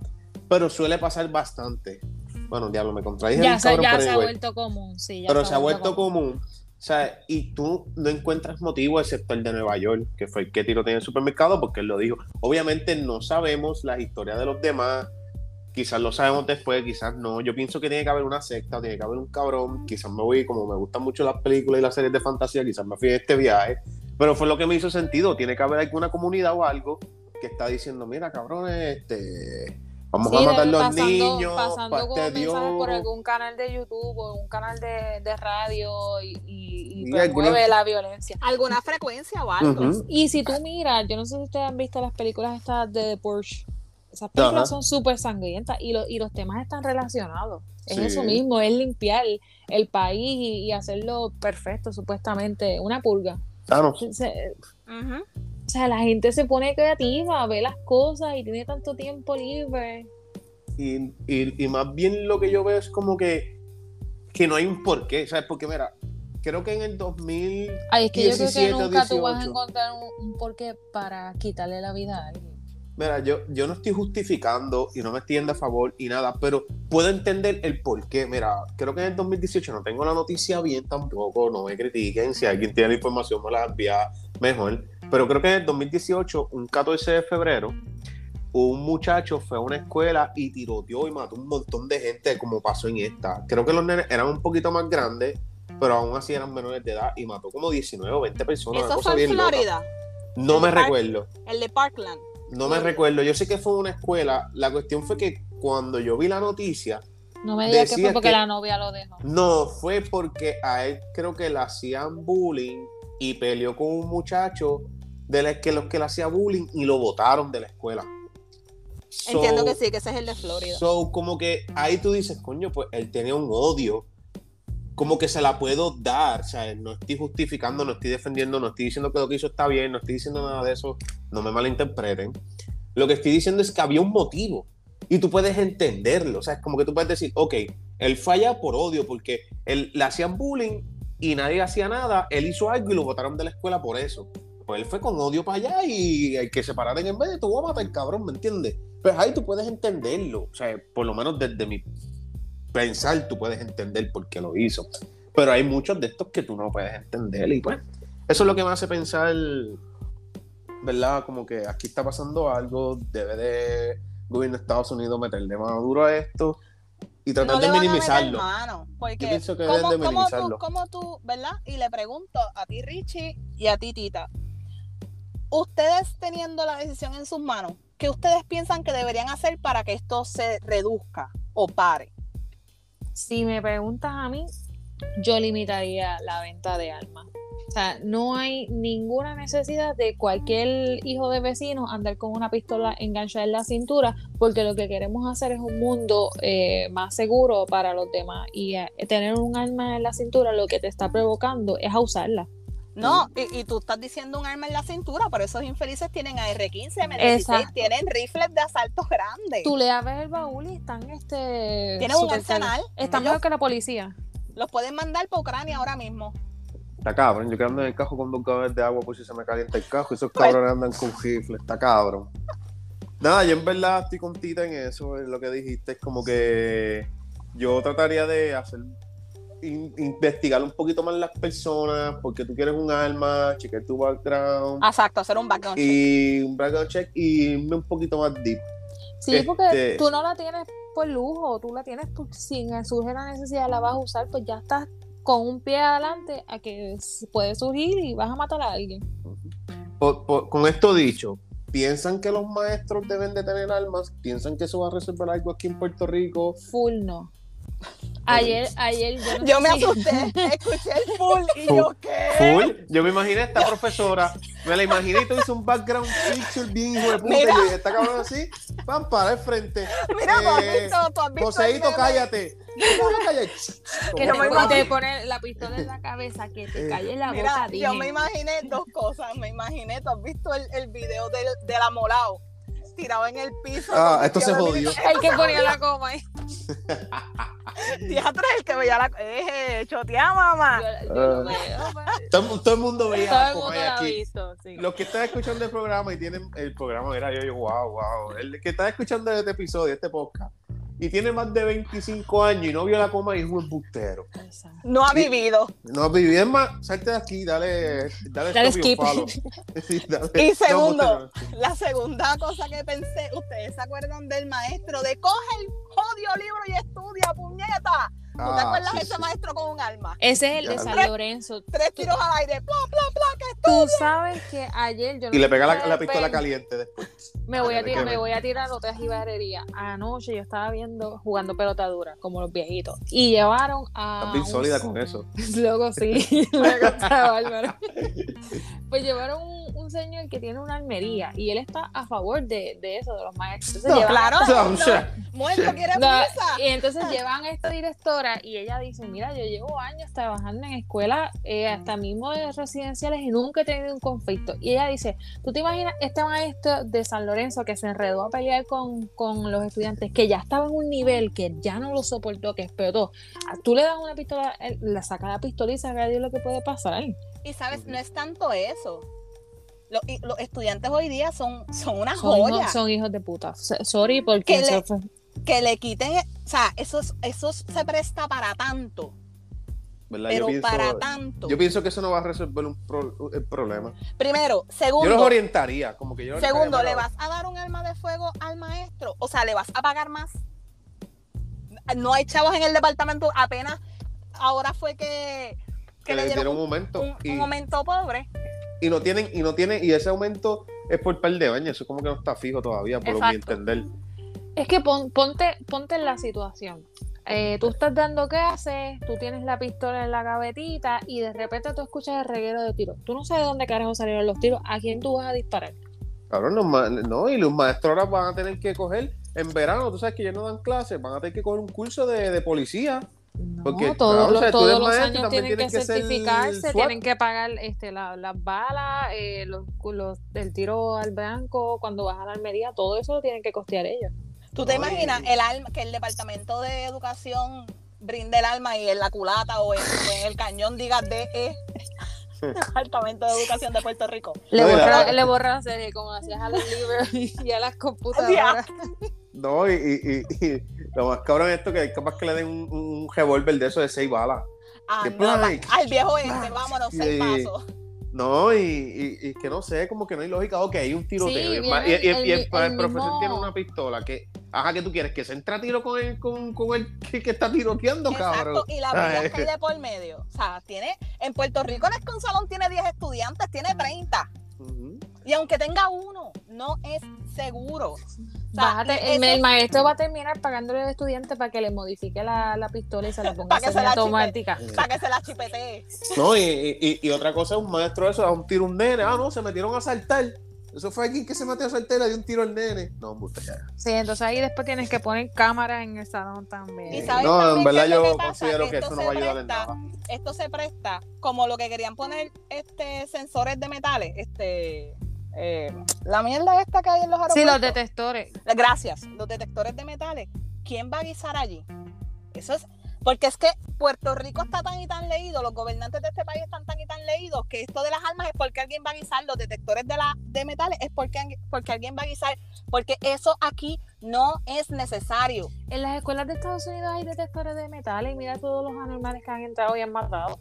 pero suele pasar bastante. Bueno, diablo, me contradije. Ya, se, cabrón, ya se ha vuelto común, sí. ya pero se ha vuelto común. O sea, y tú no encuentras motivo excepto el de Nueva York, que fue el que tiroteó en el supermercado, porque él lo dijo. Obviamente no sabemos la historia de los demás, quizás lo sabemos después, quizás no. Yo pienso que tiene que haber una secta, tiene que haber un cabrón, quizás me voy, como me gustan mucho las películas y las series de fantasía, quizás me fui en este viaje, pero fue lo que me hizo sentido. Tiene que haber alguna comunidad o algo que está diciendo, mira, cabrones, este, vamos Sí, a matar los pasando, niños, pasando mensajes por algún canal de YouTube o un canal de, de radio y, y, y Y promueve alguna- la violencia. Alguna frecuencia o algo. Y si tú miras, yo no sé si ustedes han visto las películas estas de The Porsche. Esas películas Ajá. son súper sangrientas y, lo- y los temas están relacionados. Es Sí. eso mismo, es limpiar el país y, y hacerlo perfecto, supuestamente, una purga. Ah, no. O sea, la gente se pone creativa, ve las cosas y tiene tanto tiempo libre. Y, y- y más bien lo que yo veo es como que, que no hay un porqué, ¿sabes? Porque mira, creo que en el 2000, Ay, es que yo creo 17 que nunca tú vas a 18. encontrar un, un porqué para quitarle la vida a alguien. Mira, yo, yo no estoy justificando y no me estoy a favor y nada, pero puedo entender el porqué. Mira, creo que en el 2018 no tengo la noticia bien tampoco, no me critiquen, si alguien tiene la información me la envía mejor, pero creo que en el 2018, un 14 de febrero, un muchacho fue a una escuela y tiroteó y mató un montón de gente como pasó en esta. Creo que los nenes eran un poquito más grandes, pero aún así eran menores de edad y mató como 19 o 20 personas. Eso fue en loca. Florida, No me Park- recuerdo. el de Parkland. No me recuerdo. Yo sé que fue una escuela. La cuestión fue que cuando yo vi la noticia, No me digas que Decía fue porque que- la novia lo dejó. no fue porque a él creo que le hacían bullying y peleó con un muchacho de los que los que le hacía bullying y lo botaron de la escuela. So- Entiendo que sí, que ese es el de Florida. So, como que ahí tú dices, coño, pues él tenía un odio. Como que se la puedo dar. O sea, no estoy justificando, no estoy defendiendo, no estoy diciendo que lo que hizo está bien, no estoy diciendo nada de eso. No me malinterpreten. Lo que estoy diciendo es que había un motivo. Y tú puedes entenderlo. O sea, es como que tú puedes decir, ok, él falla por odio, porque él le hacían bullying y nadie hacía nada. Él hizo algo y lo botaron de la escuela por eso. Pues él fue con odio para allá y el que se parara en medio, te voy a matar, cabrón, ¿me entiendes? Pues ahí tú puedes entenderlo. O sea, por lo menos desde mi pensar, tú puedes entender por qué lo hizo. Pero hay muchos de estos que tú no puedes entender. Y pues, eso es lo que me hace pensar, ¿verdad? Como que aquí está pasando algo, debe de el gobierno de Estados Unidos meterle más duro a esto y tratar no de minimizarlo. mano, porque Yo pienso que ¿cómo, deben de cómo minimizarlo. tú, cómo tú, ¿verdad? Y le pregunto a ti, Richie, y a ti, Tita. Ustedes teniendo la decisión en sus manos, ¿qué ustedes piensan que deberían hacer para que esto se reduzca o pare? Si me preguntas a mí, yo limitaría la venta de armas. O sea, no hay ninguna necesidad de cualquier hijo de vecino andar con una pistola enganchada en la cintura, porque lo que queremos hacer es un mundo eh, más seguro para los demás. Y eh, tener un arma en la cintura lo que te está provocando es a usarla. No, y, y tú estás diciendo un arma en la cintura, pero esos infelices tienen AR-15, M16, Exacto. tienen rifles de asalto grandes. Tú le abres el baúl y están este. Tienen un arsenal. Están mejor que la policía. Los pueden mandar para Ucrania ahora mismo. Está cabrón, yo que ando en el cajo con dos cabezas de agua por si se me calienta el cajo. Esos Pues- cabrones andan con rifles, está cabrón. Nada, yo en verdad estoy con Tita en eso, en lo que dijiste. Es como que yo trataría de hacer in- investigar un poquito más las personas, porque tú quieres un arma, chequear tu background Exacto, hacer un background check. y un background check y irme un poquito más deep. Sí, porque Este- tú no la tienes por lujo, tú la tienes por- si surge la necesidad, la vas a usar, pues ya estás con un pie adelante a que puede surgir y vas a matar a alguien. Por- por- con esto dicho, piensan que los maestros deben de tener armas, piensan que eso va a resolver algo aquí en Puerto Rico. Full no. Ayer, ayer yo, no Yo me asusté, [laughs] escuché el full y yo, ¿qué? Full. Yo me imaginé a esta profesora, me la imaginé y tú hizo un background picture bien hijo de puta. Mira. Y yo, esta cabrón así, van para el frente. Mira, tú has Eh, visto, tú has visto Joseito, cállate. No, cállate. que te, me te imagino- pone la pistola en la cabeza, que te Eh, calle la Mira, boca, yo dije. me imaginé dos cosas. Me imaginé, tú has visto el, el video del, del amolao tirado en el piso. Ah, esto se jodió. El que ponía la coma ahí. [laughs] Teatro el que veía la. Eh, chotea, mamá. Yo, yo lo veo, pues. Todo, todo el mundo veía Todo a el mundo Comay lo ha aquí. visto, sí. Los que están escuchando el programa y tienen el programa, mira, yo digo, wow, wow. El que está escuchando este episodio, este podcast, y tiene más de 25 años y no vio la coma y es un embustero. No ha vivido. No, viví es más, salte de aquí, dale, dale, Dale skip. follow. [laughs] [laughs] Sí, dale. Y segundo, la segunda cosa que pensé, ¿ustedes se acuerdan del maestro de coge el jodido libro y estudia, puñeta? ¿Tú no. te Ah, acuerdas sí, de ese sí. maestro con un arma? Ese es el de. San Lorenzo. Tres tiros al aire, pla, pla, pla, que Tú sabes que ayer yo no Y le pega la, pistola caliente después. Me voy, a tirar, me voy a tirar otra jibarería. Anoche yo estaba viendo, jugando pelota dura, como los viejitos. Y llevaron a. Estás bien un- sólida con eso. [laughs] Luego sí, [laughs] luego está bárbaro. [laughs] Pues llevaron un, un señor que tiene una almería y él está a favor de, de eso, de los maestros. Entonces No, llevan claro. [laughs] Muerto, quiere y entonces llevan a esta directora y ella dice, mira, yo llevo años trabajando en escuelas, eh, hasta mismo de residenciales y nunca he tenido un conflicto. Y ella dice, ¿tú te imaginas este maestro de San Lorenzo que se enredó a pelear con, con los estudiantes, que ya estaba en un nivel que ya no lo soportó, que explotó? Ah, Tú le das una pistola, él le saca la pistola y saca Dios lo que puede pasar. Y sabes, no es tanto eso. Los, y los estudiantes hoy día son, son una Son joya. hijos, son hijos de puta. So- Sorry porque Que le- eso fue- Que le quiten, o sea, eso, es- eso se presta para tanto, ¿verdad? pero yo, pienso, para tanto. yo pienso que eso no va a resolver un pro- el problema. Primero, Yo los segundo, orientaría, como que yo los segundo, orientaría ¿le vas a dar un arma de fuego al maestro? O sea, ¿le vas a pagar más? No hay chavos en el departamento, apenas ahora fue que, que le dieron un aumento. un, y, un aumento pobre. Y no tienen, y no tienen, y ese aumento es por par de años, eso como que no está fijo todavía, por lo mi Exacto. entender. Es que pon- ponte, ponte en la situación. Eh, tú estás dando clases, tú tienes la pistola en la gavetita y de repente tú escuchas el reguero de tiros. Tú no sabes de dónde carajo salieron los tiros, a quién tú vas a disparar. Los ma- no, y los maestros ahora van a tener que coger, en verano, tú sabes que ya no dan clases, van a tener que coger un curso de, de policía. No, Porque, todos, claro, o los, todos los años tienen que que certificarse, SWAT. tienen que pagar este, la- las balas, eh, los, los- el tiro al blanco, cuando vas a la armería, todo eso lo tienen que costear ellos. ¿Tú te imaginas el alma, que el departamento de educación brinde el alma y en la culata o en, o en el cañón diga DE? [laughs] Departamento de Educación de Puerto Rico. [laughs] Le borra, le borra la serie como hacías a los libros [laughs] y a las computadoras. No, y, y, y- y lo más cabrón es esto que es capaz que le den un, un revólver de eso de seis balas. Ah, no, pa- al viejo este, Blake. vámonos, seis pasos. No, y, y, y que no sé, como que no hay lógica. Ok, hay un tiroteo. Sí, y el, viene ma- y, y- el- y el- el- el el profesor mismo- tiene una pistola que. Ajá, que tú quieres? Que se entre a tiro con el, con, con el que, que está tiroteando, cabrón. Exacto, y la vida que hay de por medio. O sea, tiene, en Puerto Rico no es que un salón tiene 10 estudiantes, tiene 30. Ujú. Y aunque tenga uno, no es seguro. O sea, Bájate, el, el maestro va a terminar pagándole al estudiante para que le modifique la, la pistola y se la [laughs] ponga Para que se la chipe. automática. para que se la chipetee. No, y, y, y otra cosa es un maestro de eso, da un tiro a un nene. Ah, no, se metieron a saltar. Eso fue aquí que se metió a saltar y le dio un tiro al nene. No, usted ya. Sí, entonces ahí después tienes que poner cámaras en el salón también. Y sabes No, en también qué verdad yo que considero que que esto eso no va a ayudar en presta- nada. Esto se presta como lo que querían poner este sensores de metales, este eh, la mierda esta que hay en los Sí, aeropuertos. los detectores. Gracias, los detectores de metales. ¿Quién va a guisar allí? Eso es porque es que Puerto Rico está tan y tan leído, los gobernantes de este país están tan y tan leídos que esto de las armas es porque alguien va a guisar, los detectores de, la, de metales es porque, porque alguien va a guisar, porque eso aquí no es necesario. En las escuelas de Estados Unidos hay detectores de metales y mira todos los anormales que han entrado y han matado.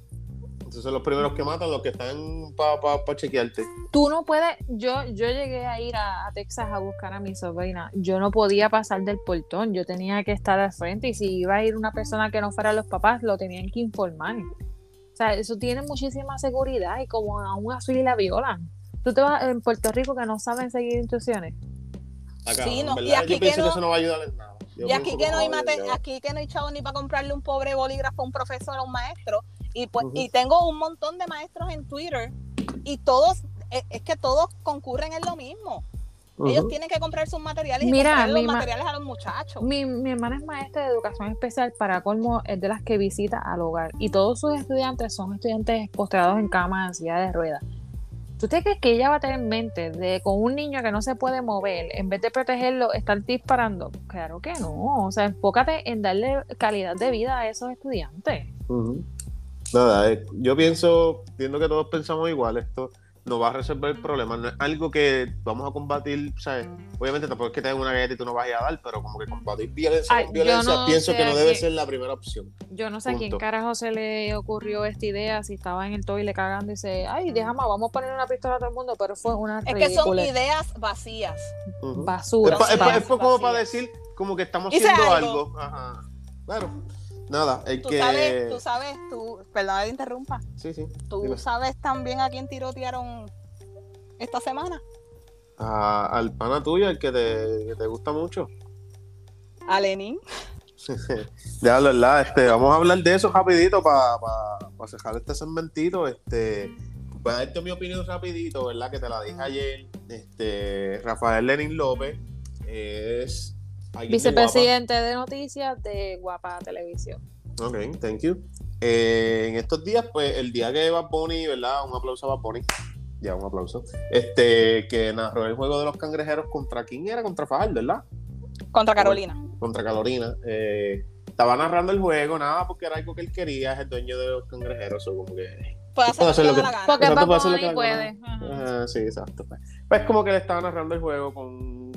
Entonces son los primeros que matan, los que están para pa, pa chequearte. Tú no puedes, yo, yo llegué a ir a, a Texas a buscar a mi sobrina. Yo no podía pasar del portón, yo tenía que estar al frente y si iba a ir una persona que no fuera los papás, lo tenían que informar. O sea, eso tiene muchísima seguridad y como aún así la violan. tú te vas en Puerto Rico que no saben seguir instrucciones. Acá, Sí, no, y aquí yo pienso que no- eso no va a ayudar en nada. Yo Y aquí que no hay mate- aquí que no hay chavo ni para comprarle un pobre bolígrafo a un profesor o a un maestro. Y pues, y tengo un montón de maestros en Twitter y todos, es, es que todos concurren en lo mismo. Ellos tienen que comprar sus materiales y Mira, comprarle los materiales a los muchachos. Mi, mi hermana es maestra de educación especial, para colmo es de las que visita al hogar y todos sus estudiantes son estudiantes postrados en cama en silla de ruedas. ¿Tú te crees que ella va a tener en mente de con un niño que no se puede mover, en vez de protegerlo, estar disparando? Claro que no. O sea, enfócate en darle calidad de vida a esos estudiantes. Ujú. Nada, eh, yo pienso, viendo que todos pensamos igual, esto no va a resolver el problema, no es algo que vamos a combatir, ¿sabes? Obviamente tampoco es que te den una galleta y tú no vas a ir a dar, pero como que combatir violencia Ay, con yo violencia no pienso sé que no debe quién- ser la primera opción. Yo no sé a quién carajo se le ocurrió esta idea, si estaba en el toile cagando y dice, ay, déjame, vamos a poner una pistola a todo el mundo, pero fue una Es que son ideas vacías. Ujú. basura. Es, pa- es pa- es Vacías. como para decir como que estamos Hice haciendo algo. algo. Ajá. Claro. Nada, el Tú que... sabes, tú sabes, tú, que te interrumpa, Sí, sí. tú dime. sabes también a quién tirotearon esta semana. A- al pana tuyo, el que te, que te gusta mucho. A Lenin. [laughs] Ya, la verdad, este, vamos a hablar de eso rapidito para pa, pa cerrar este segmentito. Este, voy a darte mi opinión rapidito, ¿verdad? Que te la dije ayer. Este, Rafael Lenin López es de Vicepresidente de noticias de Guapa Televisión. Ok, thank you. Eh, en estos días, pues, el día que Bad Bunny, ¿verdad? Un aplauso a Bad Bunny. Ya, un aplauso. Este, que narró el juego de los cangrejeros contra quién era, contra Fajardo, ¿verdad? Contra Carolina. contra Carolina. Eh, estaba narrando el juego, nada, porque era algo que él quería, es el dueño de los cangrejeros, o como que... Puede hacer, lo que. Porque Bad puede hacer lo Bunny que puede. Ajá. Ah, sí, exacto. Pues, pues como que le estaba narrando el juego con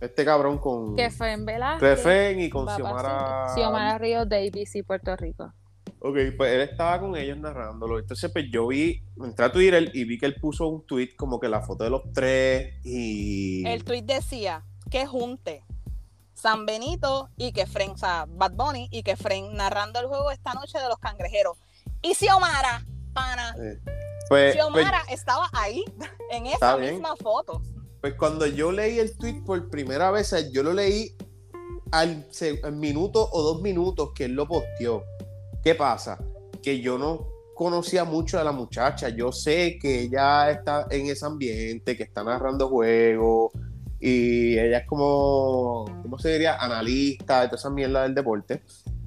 este cabrón, con Que fue en Velázquez. Y con Xiomara... Xiomara- Ríos de ABC Puerto Rico. Ok, pues él estaba con ellos narrándolo. Entonces, pues yo vi, entré a Twitter y vi que él puso un tweet como que la foto de los tres y... El tweet decía que junte San Benito y que Fren, o sea, Bad Bunny y que Fren narrando el juego esta noche de los cangrejeros. Y Xiomara, pana, Eh, pues, pues, Xiomara estaba ahí [laughs] en esa bien. misma foto. Pues cuando yo leí el tweet por primera vez, yo lo leí al minuto o dos minutos que él lo posteó. ¿Qué pasa? Que yo no conocía mucho a la muchacha. Yo sé que ella está en ese ambiente, que está narrando juegos y ella es como, ¿cómo se diría? Analista de toda esa mierda del deporte.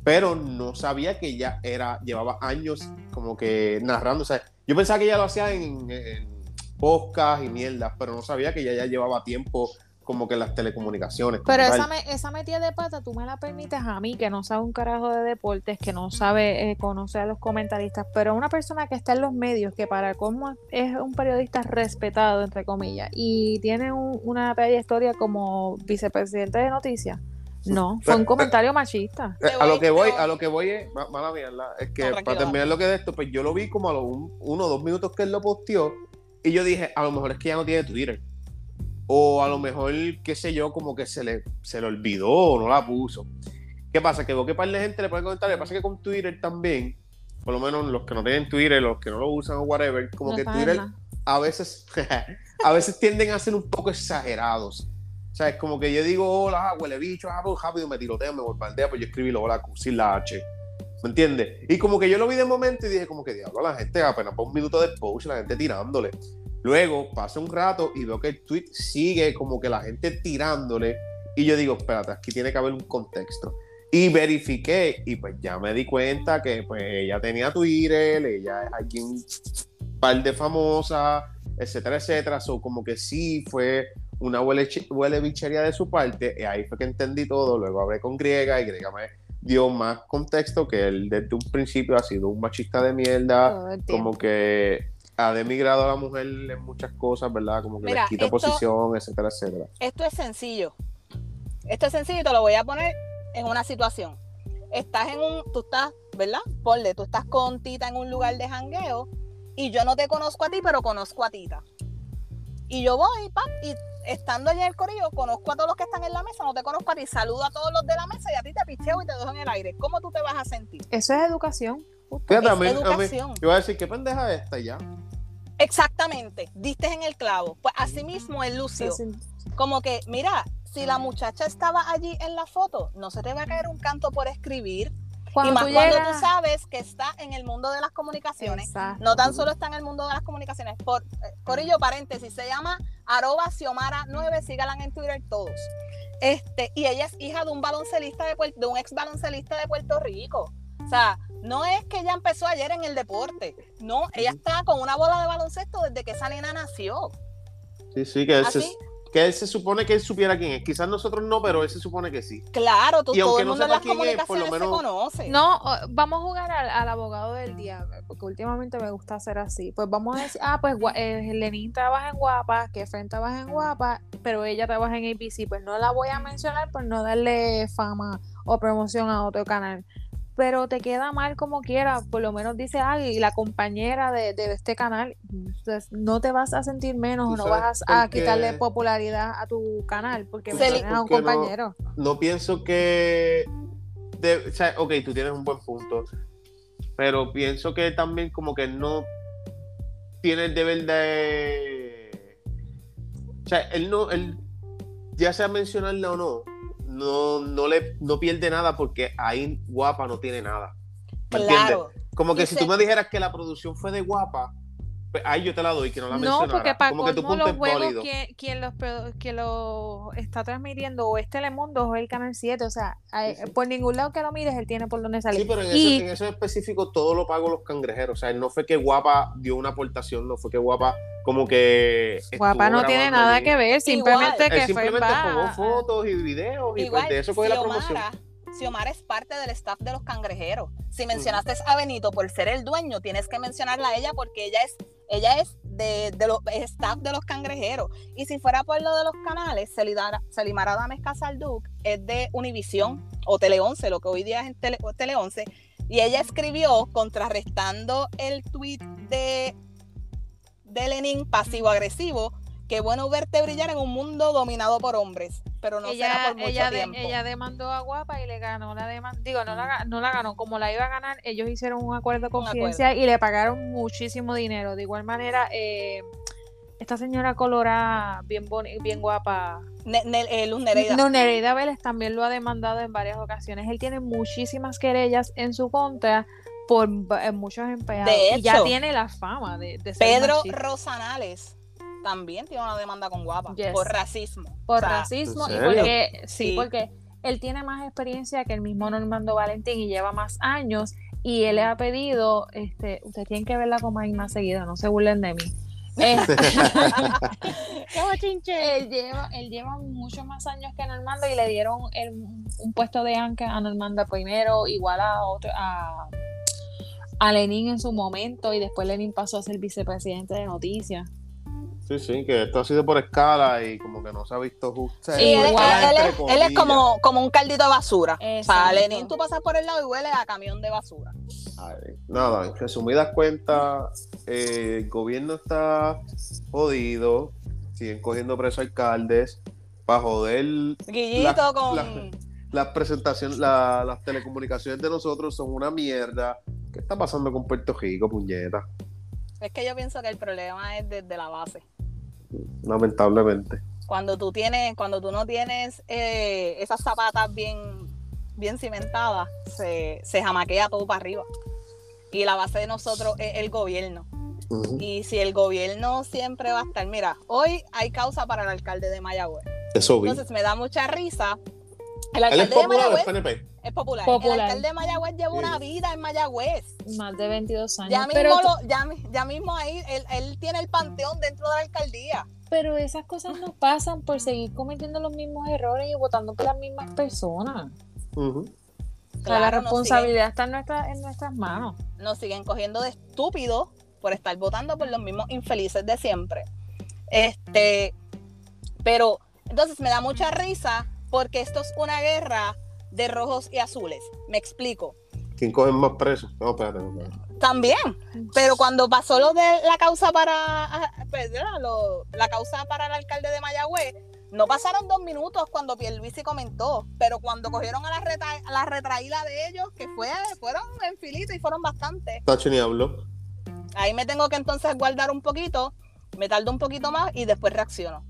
Pero no sabía que ella era, llevaba años como que narrando. O sea, yo pensaba que ella lo hacía en, en podcast y mierdas, pero no sabía que ella ya llevaba tiempo como que en las telecomunicaciones. Pero esa, me- esa metida de pata, tú me la permites a mí, que no sabe un carajo de deportes, que no sabe eh, conocer a los comentaristas, pero una persona que está en los medios, que para cómo es un periodista respetado, entre comillas, y tiene un- una trayectoria como vicepresidente de noticias, no, [laughs] fue un comentario machista. Eh, a lo que voy, a lo que voy es, ma- mala mierda, es que No, para terminar lo que de esto, pues yo lo vi como a los un- uno o dos minutos que él lo posteó y yo dije, a lo mejor es que ya no tiene Twitter. O a lo mejor, qué sé yo, como que se le, se le olvidó o no la puso. ¿Qué pasa? Que veo que par de gente le pone comentarios. Lo pasa que con Twitter también, por lo menos los que no tienen Twitter, los que no lo usan o whatever, como No que Twitter nada. a veces, [laughs] a veces tienden a ser un poco exagerados. O sea, es como que yo digo, hola, huele bicho, ah, pues rápido me tirotea, me bombardea, pues yo escribí la hola sin la H. ¿Me entiendes? Y como que yo lo vi de momento y dije, como que diablo, la gente apenas por un minuto de post, la gente tirándole. Luego pasa un rato y veo que el tweet sigue como que la gente tirándole. Y yo digo, espérate, aquí tiene que haber un contexto. Y verifiqué y pues ya me di cuenta que pues ella tenía Twitter, ella es alguien par de famosa, etcétera, etcétera. So, como que sí fue una huele, huele bichería de su parte. Y ahí fue que entendí todo. Luego hablé con Griega y Griega me dio más contexto que él desde un principio ha sido un machista de mierda. Como que ha demigrado a la mujer en muchas cosas, ¿verdad? Como que les quita esto- posición, etcétera, etcétera. Esto es sencillo. Esto es sencillo y te lo voy a poner en una situación. Estás en un, tú estás, ¿verdad? Ponle, tú estás con Tita en un lugar de jangueo y yo no te conozco a ti, pero conozco a Tita. Y yo voy, pap, y estando allá en el corillo, conozco a todos los que están en la mesa, no te conozco a ti, saludo a todos los de la mesa y a ti te picheo y te dejo en el aire. ¿Cómo tú te vas a sentir? Eso es educación. Fíjate, Es a mí- a mí- educación. yo voy a decir, ¿qué pendeja es esta ya? Exactamente, diste en el clavo. Pues así mismo el Lucio, como que, mira, si la muchacha estaba allí en la foto, no se te va a caer un canto por escribir. Y más cuando tú sabes que está en el mundo de las comunicaciones, no tan solo está en el mundo de las comunicaciones. Por, por ello, paréntesis, se llama arroba Xiomara 9, sígalan en Twitter todos. Este, y ella es hija de un baloncelista de, de un ex baloncelista de Puerto Rico. O sea, no es que ella empezó ayer en el deporte. No, ella está con una bola de baloncesto desde que esa nena nació. Sí, sí, que es que él se supone que él supiera quién es. Quizás nosotros no, pero él se supone que sí. Claro, tú, todo el mundo en las comunicaciones se conoce. No, vamos a jugar al, abogado del diablo, porque últimamente me gusta hacer así. Pues vamos a decir, ah, pues eh, Lenín trabaja en Guapa, que Fren trabaja en Guapa, pero ella trabaja en ABC. Pues no la voy a mencionar por no darle fama o promoción a otro canal pero te queda mal como quiera, por lo menos dice alguien, y la compañera de, este canal, pues, no te vas a sentir menos, no vas a quitarle popularidad a tu canal, porque me a un compañero. No, pienso que, o sea, ok, tú tienes un buen punto, pero pienso que también como que no tiene el deber de... O sea, él no, él, ya sea mencionarle o no, no, no le no pierde nada porque ahí Guapa no tiene nada. claro. Como que si tú me dijeras que la producción fue de Guapa, pues ahí yo te la doy, que no la No, porque para Como que tu punto los huevos, quien, quien, los, quien está transmitiendo o es Telemundo o es el Canal 7, o sea, por ningún lado que lo mires, él tiene por donde salir. Sí, pero en, y... eso, en específico todo lo pago los cangrejeros, o sea, no fue que Guapa dio una aportación, no fue que Guapa como que... Guapa no tiene nada que ver, simplemente que simplemente fue fotos y videos y pues de eso fue la promoción. Xiomara es parte del staff de los cangrejeros. Si mencionaste a Benito por ser el dueño, tienes que mencionarla a ella porque ella es ella es de, los staff de los cangrejeros. Y si fuera por lo de los canales, Selimara Dames Casalduc es de Univisión o Tele 11, lo que hoy día es Tele, Tele 11. Y ella escribió, contrarrestando el tweet de, de Lenin pasivo-agresivo, Qué bueno verte brillar en un mundo dominado por hombres, pero no ella, será por mucho ella tiempo. ella demandó a Guapa y le ganó la demanda. Digo, no la, no la ganó. Como la iba a ganar, ellos hicieron un acuerdo confidencial y le pagaron muchísimo dinero. De igual manera, eh, esta señora colorada, bien, bien guapa. Eh, Luz Nereida. Nereida Vélez también lo ha demandado en varias ocasiones. Él tiene muchísimas querellas en su contra por muchos empleados. De hecho, y ya tiene la fama de, de ser Pedro Rosanales también tiene una demanda con Guapa por racismo. Por racismo y porque sí, porque él tiene más experiencia que el mismo Normando Valentín y lleva más años y él le ha pedido, este, usted tiene que verla con más y más seguido, no se burlen de mí. [laughs] Este, él, lleva, él lleva muchos más años que Normando y le dieron un puesto de anca a Normando primero, igual a otro, a, a Lenin en su momento y después Lenin pasó a ser vicepresidente de noticias. Sí, sí, que esto ha sido por escala y como que no se ha visto justo. Sí, él, es, como, como un caldito de basura. Para Lenin tú pasas por el lado y huele a camión de basura. nada, en resumidas cuentas, eh, el gobierno está jodido, siguen cogiendo presos alcaldes para joder. Guillito con... las presentaciones, las telecomunicaciones de nosotros son una mierda. ¿Qué está pasando con Puerto Rico, puñeta? Es que yo pienso que el problema es desde la base. Lamentablemente. Cuando tú tienes, cuando tú no tienes eh, esas zapatas bien, bien cimentadas, se, se jamaquea todo para arriba. Y la base de nosotros es el gobierno. Y si el gobierno siempre va a estar, mira, hoy hay causa para el alcalde de Mayagüez. Eso Entonces me da mucha risa el alcalde es popular, de Mayagüez es popular. El alcalde de Mayagüez lleva una vida en Mayagüez. Más de 22 años. Ya mismo, ya, mismo ahí, él, tiene el panteón dentro de la alcaldía. Pero esas cosas no pasan por seguir cometiendo los mismos errores y votando por las mismas personas. la responsabilidad está en, en nuestras manos. Nos siguen cogiendo de estúpidos por estar votando por los mismos infelices de siempre. Este, pero entonces me da mucha risa porque esto es una guerra de rojos y azules. Me explico. ¿Quién coge más presos? No, espérate, También, pero cuando pasó lo de la causa para pues, la causa para el alcalde de Mayagüez, no pasaron dos minutos cuando Pierluisi comentó, pero cuando cogieron a la, la retraída de ellos, que fue, fueron en filito y fueron bastantes. Tacho ni habló. Ahí me tengo que entonces guardar un poquito, me tardo un poquito más y después reacciono.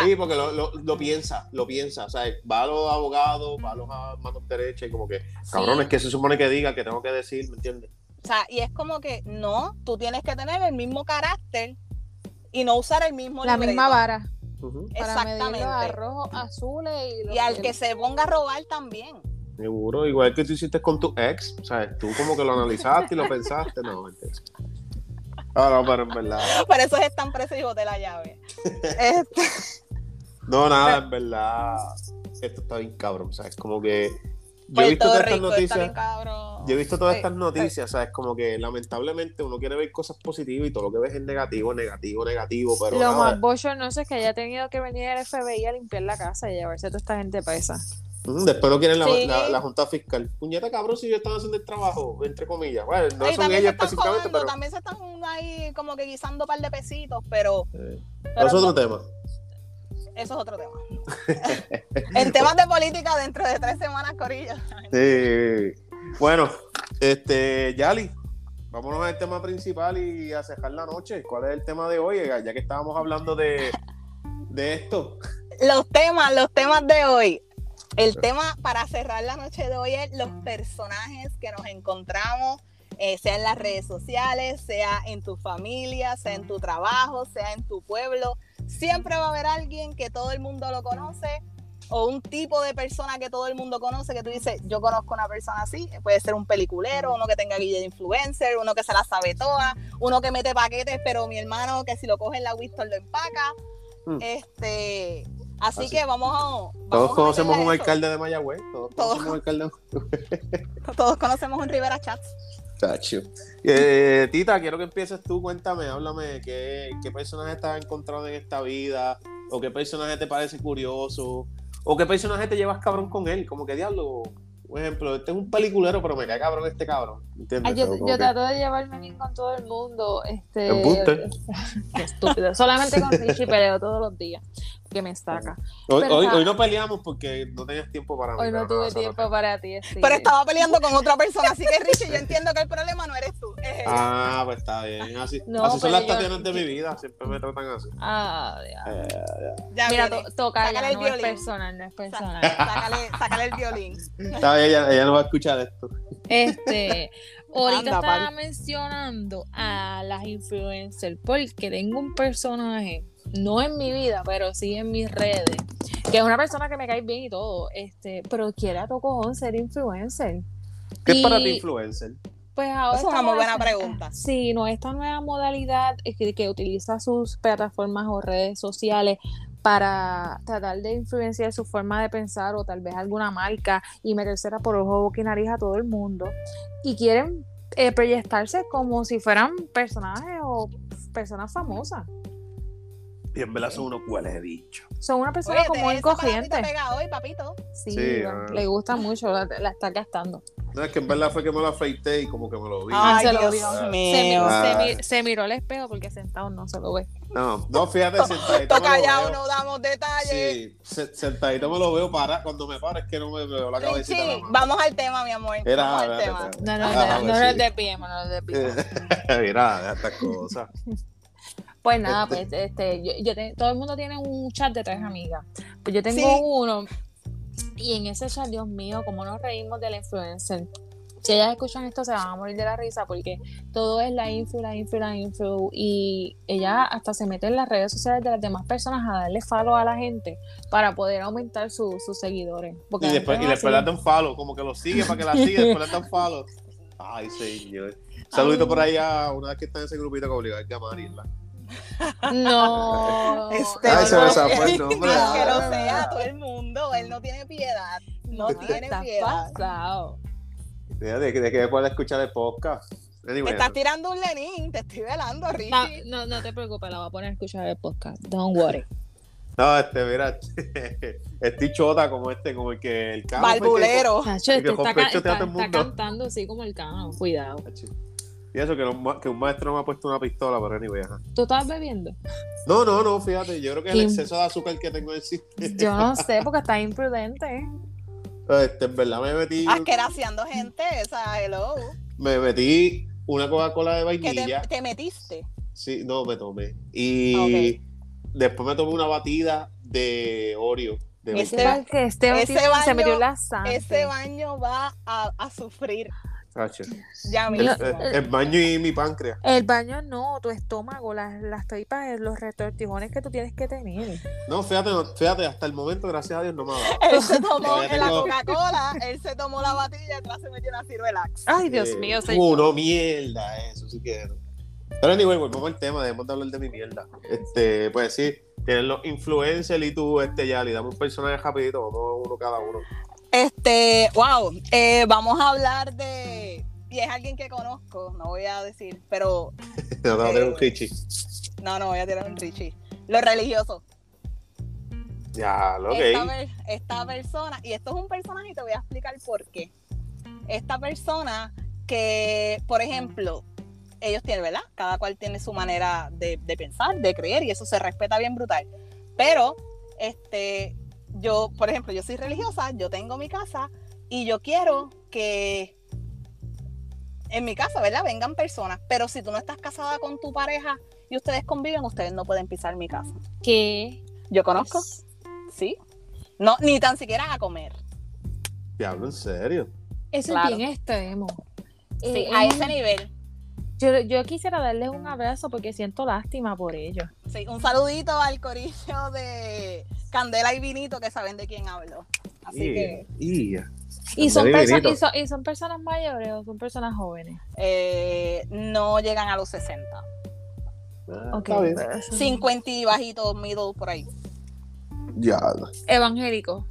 Sí, porque lo, lo, lo piensa, lo piensa. O sea, va a los abogados, va a los a manos derechas y como que, cabrón, es que se supone que diga que tengo que decir, ¿me entiendes? o sea, y es como que no, tú tienes que tener el mismo carácter y no usar el mismo La misma vara Ujú. para medir los Exactamente. rojos, azules y los Y al que se ponga a robar también. Seguro, igual que tú hiciste con tu ex, o sea, tú como que lo analizaste y lo pensaste, no, mentira. Ah, no, pero en verdad. [laughs] Por eso es tan preso y boté la llave. Este, [laughs] No, nada, en verdad. Esto está bien cabrón, o sea, es como que. Yo he visto todas estas noticias. Yo he visto todas Sí, estas noticias, o sea, es como que lamentablemente uno quiere ver cosas positivas y todo lo que ves es negativo, negativo, negativo, pero Lo nada. más bochornoso es que haya tenido que venir el FBI a limpiar la casa y llevarse a toda esta gente presa. Después no quieren la, Sí. la- la Junta Fiscal. Puñeta, cabrón, si ellos están haciendo el trabajo, entre comillas. Bueno, no Ay, son están específicamente, jugando, pero. también se están ahí como que guisando un par de pesitos, pero, eh, pero es no- otro tema. Eso es otro tema. [laughs] en temas de política, dentro de tres semanas, Corillo. Sí. Bueno, este, Yali, vámonos al tema principal y a cejar la noche. ¿Cuál es el tema de hoy? Ya que estábamos hablando de, de esto. Los temas, los temas de hoy. El tema para cerrar la noche de hoy es los personajes que nos encontramos, eh, sea en las redes sociales, sea en tu familia, sea en tu trabajo, sea en tu pueblo. Siempre va a haber alguien que todo el mundo lo conoce o un tipo de persona que todo el mundo conoce que tú dices, yo conozco una persona así, puede ser un peliculero, uno que tenga guille de influencer, uno que se la sabe toda, uno que mete paquetes, pero mi hermano que si lo coge en la Winston lo empaca. Mm. Este, así, Así. que vamos a. vamos Todos conocemos un alcalde de Mayagüez. Todos, Todos. conocemos un alcalde [laughs] Todos conocemos un Rivera Chats. Eh, Tita, quiero que empieces tú. Cuéntame, háblame qué, qué personaje te has encontrado en esta vida, o qué personaje te parece curioso, o qué personaje te llevas cabrón con él. Como que diablo, por ejemplo, este es un peliculero, pero me cae cabrón este cabrón. ¿Entiendes? Ay, yo, yo que- trato de llevarme bien con todo el mundo. Este. [laughs] Qué estúpido. Solamente con Richie peleo todos los días. Que me saca. Hoy, pero hoy, hoy no peleamos porque no tenías tiempo para mí. Hoy no tuve tiempo para ti. sí. Pero estaba peleando con otra persona, así que Richie, yo entiendo que el problema Ah, pues está bien. Así, No, así son pero las yo- Tatianas de mi vida. Siempre me tratan así. Ah. Eh, ya Mira, to- toca no es violín. personal, no es personal. [laughs] sácale, sácale el violín. está bien, ella, ella no va a escuchar esto. Este, [laughs] ahorita Anda, estaba pal. mencionando a las influencers porque tengo un personaje, no en mi vida, pero sí en mis redes, que es una persona que me cae bien y todo, este, pero quiere a tocojón ser influencer. ¿Qué es para ti influencer? Pues ahora Es una muy buena pregunta. Sí, no, esta nueva modalidad es que, que utiliza sus plataformas o redes sociales para tratar de influenciar su forma de pensar o tal vez alguna marca y metérsela por ojo, boca y nariz a todo el mundo. Y quieren eh, proyectarse como si fueran personajes o personas famosas. Y en verdad son unos cuales he dicho. Son una persona Oye, como muy corriente. pega hoy, papito. Sí, Sí, ah. le gusta mucho, la, la está gastando. No, es que en verdad fue que me lo afeité y como que me lo vi. Ay, se lo Dios vio. Se. Ah. se mi- se miró al espejo porque sentado no se lo ve. No, no, fíjate, sentadito Toca ya, no damos detalles. Sí, se- sentadito me lo veo para cuando me paro es que no me veo la cabecita. Más. vamos al tema, mi amor. Era, vamos al tema. espérate. No, no, Ah, no, no pues nos sí. desviemos, no nos desviemos. [laughs] Mira, estas cosas. [laughs] Pues nada, pues este, yo, yo te- todo el mundo tiene un chat de tres amigas. Pues yo tengo Sí. uno y en ese chat, Dios mío, cómo nos reímos de la influencer. Si ellas escuchan esto se van a morir de la risa porque todo es la influ, la influ, la influ y ella hasta se mete en las redes sociales de las demás personas a darle follow a la gente para poder aumentar su- sus seguidores. Porque Y después, y después le dan follow, como que lo sigue para que la siga, después le dan follow. Ay, señor. Saludito Ay. por ahí a una que está en ese grupito que obligó a Gamariela. No. Este, Ay, se no, el que- nombre. Que lo sea todo el mundo. Él no tiene piedad. No tiene piedad. pasado. De, de, de que pueda escuchar el podcast. Anyway, estás tirando un Lenin. Te estoy velando, No, Richie. no, no te preocupes, la voy a poner a escuchar el podcast. Don't worry. no, este, mira, [laughs] estoy chota como este, como el que el. Nacho, Y este que está, cantando así como el cano. Cuidado. Y eso que, un ma- que un maestro me ha puesto una pistola, pero anyway, ajá. ¿Tú estás bebiendo? No, no, no, fíjate, yo creo que es el exceso de azúcar que tengo en el sistema. Yo no [laughs] sé, porque estás imprudente. Este, en verdad me metí, Asqueraciando gente. Esa, hello. me metí una Coca-Cola de Que vainilla. te, te metiste. Sí, no, me tomé. Y Ok. después me tomé una batida de Oreo. De Este, que este ese vecino se baño- metió la sangre. Ese baño va a, a sufrir. Ya el, mismo. el- el baño y mi páncreas. El baño no, tu estómago, las, las tripas, los retortijones que tú tienes que tener. No, fíjate, fíjate, hasta el momento, gracias a Dios, no me ha dado. Él se tomó en la Coca-Cola, él se tomó la batilla y atrás se metió una Ciruelax. Ay, Dios Eh, mío, Uh, señor. no, mierda, eso sí que no. Pero anyway, volvemos al tema, debemos de hablar de mi mierda. Este, pues sí, tienen los influencers y tú, este, ya, le damos un personaje rapidito, vamos uno cada uno. Este, wow, eh, vamos a hablar de. Y es alguien que conozco, no voy a decir, pero [laughs] No un Eh, Richie. no, no voy a tirar un Richie. Lo religioso. Ya, lo Esta, ok. per- esta persona, y esto es un personaje y te voy a explicar por qué. Esta persona que, por ejemplo, ellos tienen, ¿verdad? Cada cual tiene su manera de, de pensar, de creer, y eso se respeta bien brutal. Pero, este, yo, por ejemplo, yo soy religiosa, yo tengo mi casa, y yo quiero que en mi casa, ¿verdad? Vengan personas, pero si tú no estás casada con tu pareja y ustedes conviven, ustedes no pueden pisar mi casa. ¿Qué? Yo conozco. Sí. No, ni tan siquiera a comer. Diablo, en serio. Eso Claro. es bien extremo. Sí, Eh, a eh, ese nivel. yo, yo quisiera darles un abrazo porque siento lástima por ellos. Sí, un saludito al corillo de Candela y Vinito que saben de quién hablo. Así que Yeah. Y son, y, son, y son personas mayores o son personas jóvenes. eh, no llegan a los 60. Ah, Ok, está bien. pero eso- 50 y bajitos, middle por ahí. Ya. Evangélico.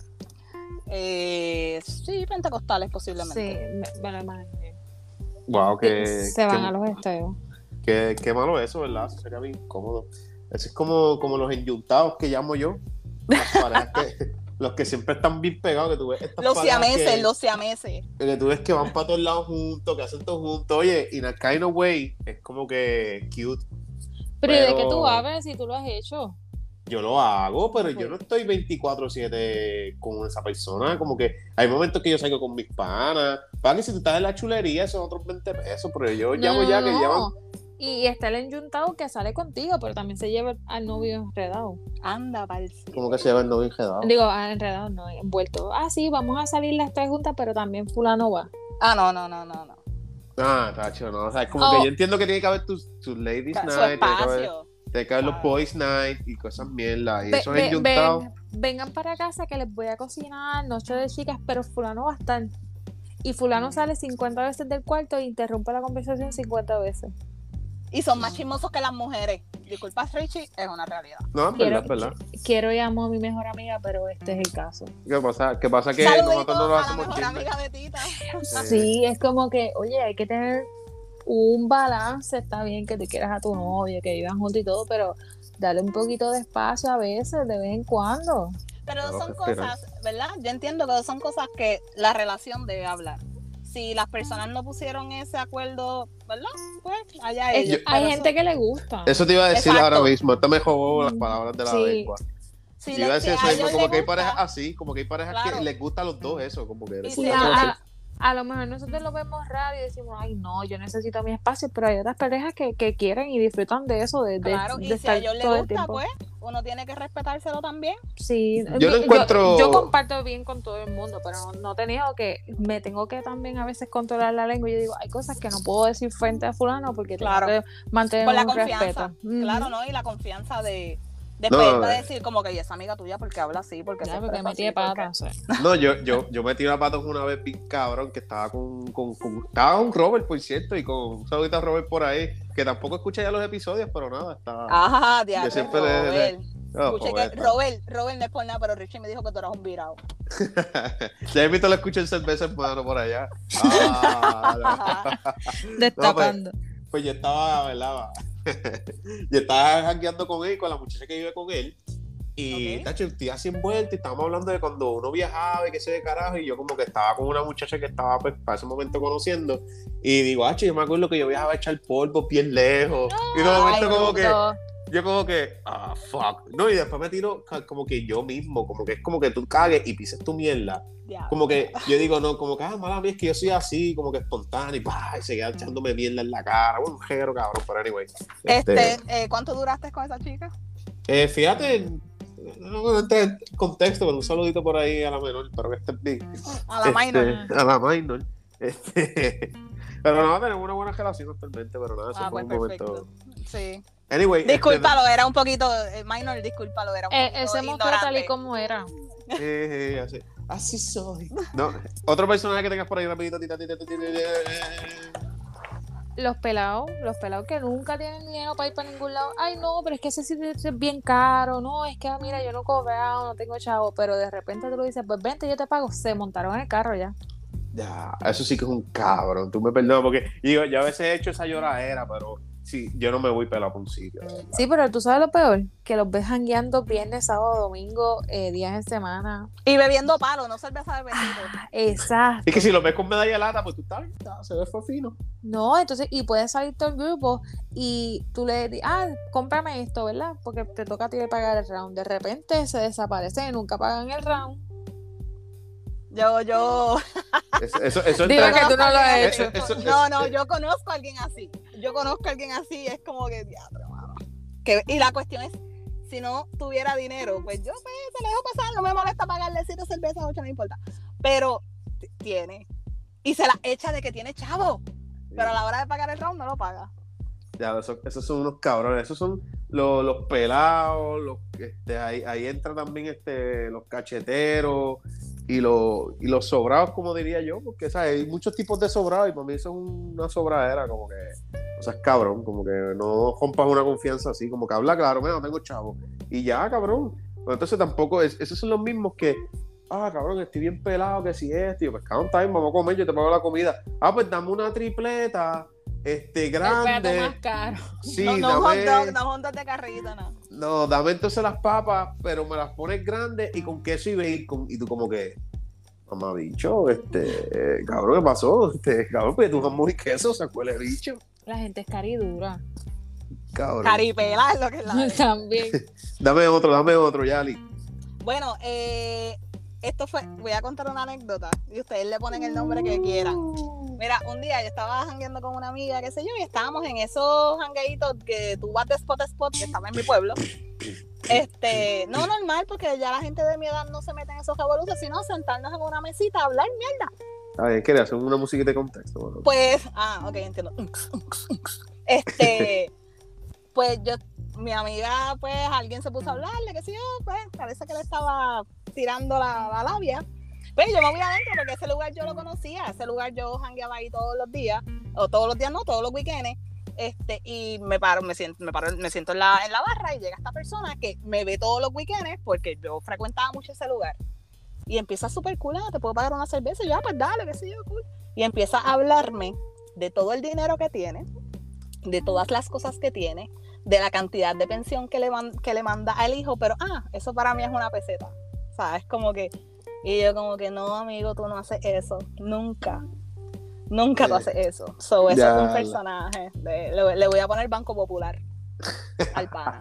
Eh, sí, pentecostales Sí, posiblemente. me, me imaginé. Wow, que. Se van que- a los extremos. Qué, qué malo eso, ¿verdad? Eso sería bien incómodo. Eso es como, como los enyuntados que llamo yo. Las parejas que, los que siempre están bien pegados, que tú ves estas Los siameses, que, los siameses. que tú ves que van para todos lados juntos, que hacen todo juntos. Oye, in a kind of way, es como que cute. Pero, ¿y de qué Pero- tú hablas si tú lo has hecho? Yo lo hago, pero yo no estoy 24-7 con esa persona. Como que hay momentos que yo salgo con mis panas. Para que si tú estás en la chulería, son otros 20 pesos. Pero yo llamo No, ya no, que no. Y está el enyuntado que sale contigo, pero también se lleva al novio enredado. Anda, pa'l Como que se llevan no enredados. Digo, ah, enredado no, envuelto. Ah, sí, vamos a salir las tres juntas, pero también fulano va. Ah, no, no, no, no, no. Ah, tacho, no. O sea, es como Oh. que yo entiendo que tiene que haber tus, tus ladies Su night, tiene que haber, espacio. tiene que haber los boys night y cosas mierda. Y ve- enyuntados. ven- vengan para casa que les voy a cocinar, noche de chicas, pero fulano va a estar. Y fulano sale 50 veces del cuarto e interrumpe la conversación 50 veces. Y son más chismosos que las mujeres. Disculpa, Richie, es una realidad. No, es Quiero, verdad, es verdad. quiero y amo a mi mejor amiga, pero este es el caso. ¿Qué pasa? ¿Qué pasa? Que nosotros no lo hacemos mejor chisme. amiga de Tita. Sí, es como que, oye, hay que tener un balance. Está bien que te quieras a tu novio, que vivan juntos y todo, pero dale un poquito de espacio a veces, de vez en cuando. Pero son cosas, ¿verdad? Yo entiendo que son cosas que la relación debe hablar. Si las personas no pusieron ese acuerdo, ¿verdad? Pues allá Es- ellos. hay gente eso- que le gusta. Eso te iba a decir Exacto. ahora mismo. Esto me jugó las Mm, palabras de la sí. lengua. Yo le- iba a decir eso a mismo, como que hay parejas así, como que hay parejas Claro. que les gusta a los dos eso, como que Sí, Sí, a- todo a, lo mejor nosotros lo vemos raro y decimos, ay, no, yo necesito mi espacio, pero hay otras parejas que, que quieren y disfrutan de eso, de, de, Claro, de y si a ellos les el gusta, pues uno tiene que respetárselo también. Sí, Yo lo encuentro- Yo, comparto bien con todo el mundo, pero no, no he tenido que. Me tengo que también a veces controlar la lengua. y Yo digo, hay cosas que no puedo decir frente a Fulano porque Claro. tengo que mantener Por la un confianza. respeto. Claro, ¿no? Y la confianza de, de No, poder eh. decir como que "Y esa amiga tuya porque habla así, porque Ya, se porque metí de así, porque-". pata. o sea. No, yo, yo, yo metí una pata una vez bien cabrón que estaba con, con, con- estaba con Robert, por cierto, y con un saludito a Robert por ahí, que tampoco escucha ya los episodios, pero nada, está. Ajá, de Yo siempre le- Robert. Oh, Escuché joder, que está. Robert, Robert no es por nada, pero Richie me dijo que tú eras un virado. ya [laughs] invito lo escucho en cerveza hermano por allá. Ah, [laughs] Destapando. pues yo estaba, ¿verdad? [laughs] yo estaba jangueando con él, con la muchacha que vive con él. Y, Ok. tacho, estoy así envuelto y estábamos hablando de cuando uno viajaba y qué sé de carajo. Y yo, como que estaba con una muchacha que estaba, pues, para ese momento conociendo. Y digo, ah, yo me acuerdo que yo viajaba a echar polvo bien lejos. y de Ay, momento, como que. Yo como que, ah, fuck. No, y después me tiro como que yo mismo, como que es como que tú cagues y pises tu mierda. Diablo. Como que yo digo, no, como que, ah, mala mía, es que yo soy así, como que espontáneo, y, y se queda echándome mierda en la cara. Un jero, cabrón, pero anyway. Este, eh, ¿cuánto duraste con esa chica? eh, fíjate, no no entré en contexto, pero un saludito por ahí a la menor, espero que estés bien. A la minor. Este, a la minor. Este, pero no, tenemos una buena relación actualmente, pero nada, eso Ah, fue pues un perfecto. momento. Sí. Anyway. este, Discúlpalo, era un poquito. eh, Minor, discúlpalo, era un Eh, poquito él se mostró tal y como era. Eh, eh, así, así soy. No, otro personaje que tengas por ahí rapidito. tita, tita, tita, tita. Los pelados, los pelados que nunca tienen dinero para ir para ningún lado. Ay, no, pero es que ese sitio es bien caro. No, es que ah, mira, yo no he cobrado, no tengo chavo. Pero de repente tú lo dices, pues vente, yo te pago. Se montaron en el carro ya. Ya, eso sí que es un cabrón. Tú me perdonas porque digo, yo a veces he hecho esa lloradera, pero sí, yo no me voy pelado por un sitio. Sí, pero tú sabes lo peor, que los ves jangueando viernes, sábado, domingo, eh, días en semana. Y bebiendo palo, no cerveza de bendito. Exacto. Es que si lo ves con medalla lata, pues tú estás, está- se ve fino. No, entonces, y puedes salir todo el grupo y tú le dices, ah, cómprame esto, ¿verdad? Porque te toca a ti pagar el round. De repente se desaparecen y nunca pagan el round. Yo, yo. Eso, eso, eso que tú no lo has hecho. eso- no, no, yo conozco a alguien así. Yo conozco a alguien así, es como que diablo, mano. Que, y la cuestión es, si no tuviera dinero, pues yo pues, se lo dejo pasar, no me molesta pagarle siete cervezas, ocho, no importa. Pero tiene. Y se la echa de que tiene chavo. Pero a la hora de pagar el round no lo paga. Ya, eso- esos son unos cabrones, esos son los, los pelados, los, este, ahí, ahí entra también este, los cacheteros y los, y los sobrados, como diría yo, porque ¿sabes? hay muchos tipos de sobrados y para mí eso es una sobradera, como que, o sea, es cabrón, como que no rompas una confianza así, como que habla claro, mira, tengo chavo, y ya, cabrón. Entonces tampoco, es, esos son los mismos que, ah, cabrón, estoy bien pelado, que si es, tío, pues count time, vamos a comer, yo te pago la comida. Ah, pues dame una tripleta, este, El grande. más caro. Sí, no, no hot dame, dog, no hot dog de carrito, no. no, dame entonces las papas, pero me las pones grandes y con queso y bacon. Y tú como que, mamá bicho, este, eh, cabrón, ¿qué pasó? Este, cabrón, pues tú jamón y queso, se huele bicho. La gente es caridura. Cabrón. Caripela es lo que es la. [laughs] También. Dame otro, dame otro, Yali. Bueno, eh, esto fue, voy a contar una anécdota y ustedes le ponen el nombre que quieran. Mira, un día yo estaba jangueando con una amiga, qué sé yo, y estábamos en esos jangueitos que tú vas de spot a spot, que estaba en mi pueblo. Este, no normal, porque ya la gente de mi edad no se mete en esos revoluciones, sino sentarnos en una mesita a hablar mierda. A ver, quería hacer una musiquita de contexto. bueno. Pues, ah, ok, entiendo. Este, pues yo, mi amiga, pues alguien se puso a hablarle, qué sé yo, pues parece que le estaba tirando la, la labia. Pues yo me voy adentro porque ese lugar yo lo conocía, ese lugar yo jangueaba ahí todos los días, o todos los días no, todos los weekends. Este, y me paro, me siento, me paro, me siento en la, en la barra y llega esta persona que me ve todos los weekends porque yo frecuentaba mucho ese lugar. Y empieza súper cool, ah, te puedo pagar una cerveza, yo, ah, pues dale, qué sé yo, cool. Y empieza a hablarme de todo el dinero que tiene, de todas las cosas que tiene, de la cantidad de pensión que le, que le manda al hijo, pero ah, eso para mí es una peseta. ¿Sabes? Como que. Y yo, como que no, amigo, tú no haces eso. Nunca. Nunca tú Eh, haces eso. So, eso ya, es un personaje. de- le, le voy a poner Banco Popular [laughs] al pana.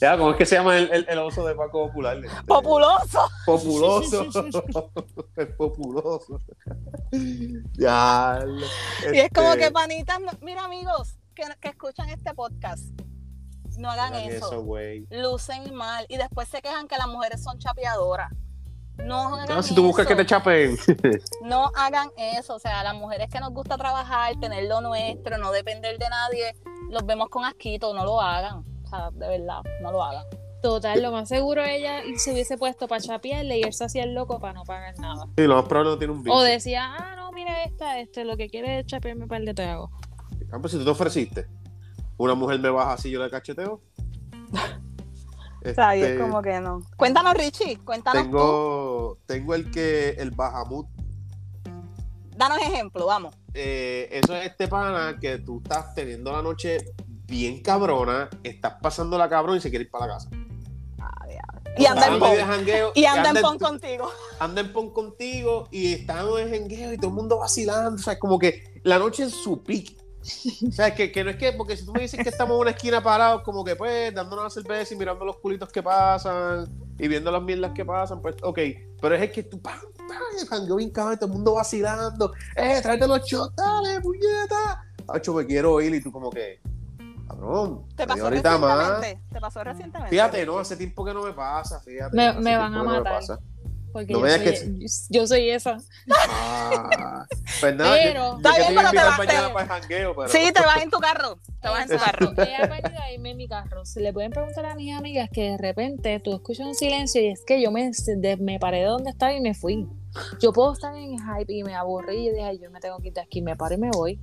Ya, ¿cómo es que se llama el, el- el oso de Paco Popular? Este, ¡Populoso! Populoso. [laughs] el populoso. ya. Y es como este, que panitas, no- mira amigos que, que escuchan este podcast, no hagan eso. eso, güey. lucen mal y después se quejan que las mujeres son chapeadoras. No hagan No, si tú buscas eso. que te chapen. [laughs] No hagan eso. O sea, las mujeres que nos gusta trabajar, tener lo nuestro, no depender de nadie, los vemos con asquito, no lo hagan. O sea, de verdad, no lo hagan. Total, lo más seguro ella se hubiese puesto para chapearle y él se hacía el loco para no pagar nada. Sí, lo más probable no tiene un bicho. O decía, ah, no, mira esta, este, lo que quiere es chapearme un par de tragos. Ah, pues si tú te ofreciste, una mujer me baja así, yo le cacheteo. [laughs] O sea, y es Este, como que no. Cuéntanos, Richie, cuéntanos tú. tengo, tengo el que, el Bahamut. Danos ejemplo, vamos. Eh, eso es este pana que tú estás teniendo la noche bien cabrona, estás pasando la cabrón y se quiere ir para la casa. Ah. Y anda en pon. Y anda en pon contigo. [laughs] anda en pon contigo y estamos en jangueo y todo el mundo vacilando. O sea, es como que la noche en su pique. O sea, que, que no es que, porque si tú me dices que estamos en una esquina parados, como que pues, dándonos una cerveza y mirando los culitos que pasan y viendo las mierdas que pasan, pues, ok. Pero es el que tú, pam, pam, yo bien cabrón, todo el mundo vacilando, eh, tráete los shots, dale, puñeta. Hacho, me quiero ir y tú como que, cabrón, ¿Te pasó horita más. ¿Te pasó recientemente? Fíjate, no, hace tiempo que no me pasa, fíjate. Me- van a no matar. Porque No yo, soy, digas yo soy esa. Ah, pues nada, Pero- yo, yo Está que bien, pero te vas- mañana para el jangueo, pero... Sí, te vas en tu carro. Te vas en tu carro. He aprendido a irme en mi carro. Se le pueden preguntar a mis amigas que de repente tú escuchas un silencio y es que yo me, me paré de donde estaba y me fui. Yo puedo estar en hype y me aburrí y dije, "Ay, yo me tengo que ir de aquí, me paro y me voy.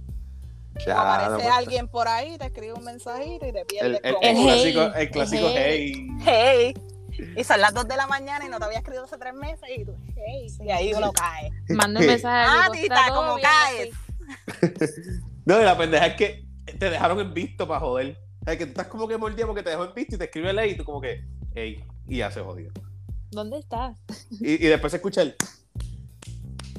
Ya, Aparece no, pues, alguien por ahí, te escribe un mensajito y te el, pierdes el, como, el El clásico, hey, el clásico el hey. hey. [laughs] Y son las 2 de la mañana y no te había escrito hace tres meses y tú, hey. Y ahí uno cae. [laughs] Mando un mensaje. Ah, tita, "Está todo ¿cómo bien, caes? así". [laughs] No, y la pendeja es que te dejaron en visto para joder. Es que tú estás como que mordido porque te dejó en visto y te escribe el hey y tú como que, hey, y ya se jodió. ¿Dónde estás? Y, y después se escucha el...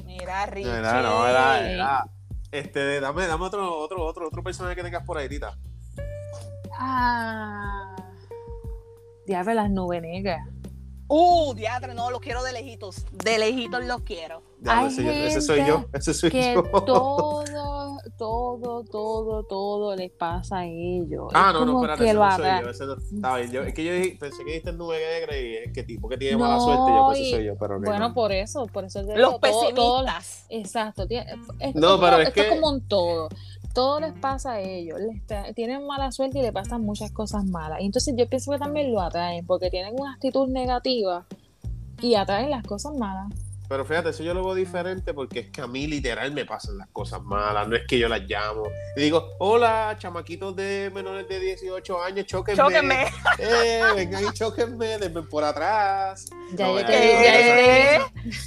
Mira, Richie. No, no, no, era, era- Este, dame, dame otro, otro, otro, otro personaje que tengas por ahí, Tita. Ah. Diablo, las nubes negras. Uh, diatre, no, los quiero de lejitos. De lejitos los quiero. Hay ese, ese soy yo, ese soy que yo. [laughs] todo, todo, todo, todo les pasa a ellos. Ah, Es no, no, espérate, que ese lo no soy yo, ese no está bien. Yo, es que yo dije- pensé que dijiste nube negra y es que tipo que tiene No, mala suerte, yo pues ese soy yo, pero Bueno, no. por eso, por eso te Los digo, todo- todo- pesimistas. exacto. tiene- es, No, es pero como, es esto que- como un todo. Todo les pasa a ellos. Les tienen mala suerte y le pasan muchas cosas malas. Y entonces yo pienso que también lo atraen, porque tienen una actitud negativa y atraen las cosas malas. Pero fíjate, eso yo lo veo diferente porque es que a mí literal me pasan las cosas malas, no es que yo las llamo. Y digo, hola, chamaquitos de menores de 18 años, chóquenme. Chóquenme. [laughs] Eh, vengan y chóquenme, denme por atrás. Ya No.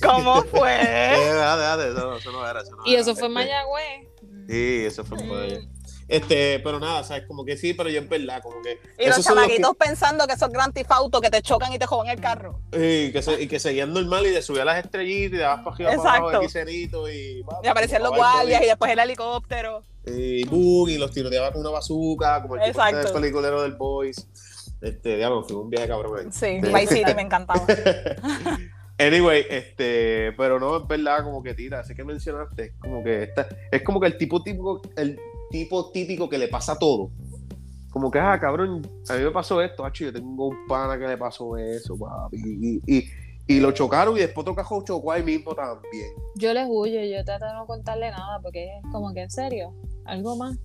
¿Cómo fue? [laughs] Eh, déjate, déjate, eso, no- eso no era, eso no Y era. eso fue Este, Mayagüez. Sí, eso fue en Mayagüez. Este, pero nada, sabes, como que sí, pero yo es verdad, como que. Y los son que- chamaquitos pensando que esos Grand Theft Auto que te chocan y te jodan el carro. Y que, se, y que seguían normal y de subir a las estrellitas y de abajo para arriba para abajo quiserito y... Y aparecían los guardias y después el helicóptero. y boom, y los tiroteaba con una bazooka, como el tipo este Exacto. del peliculero del Boys. Este, diablo, fue un viaje cabrón ahí. Sí, Vice City me [laughs] encantaba. [laughs] Anyway, este, pero no, es verdad, como que tira, así que mencionaste, como que esta, es como que el tipo típico, el tipo típico que le pasa todo. Como que, ah, cabrón, a mí me pasó esto, hacho, yo tengo un pana que le pasó eso, papi. Y, y, y lo chocaron y después cajón chocó ahí mismo también. Yo les huyo, yo trato de no contarle nada, porque es como que en serio, algo más.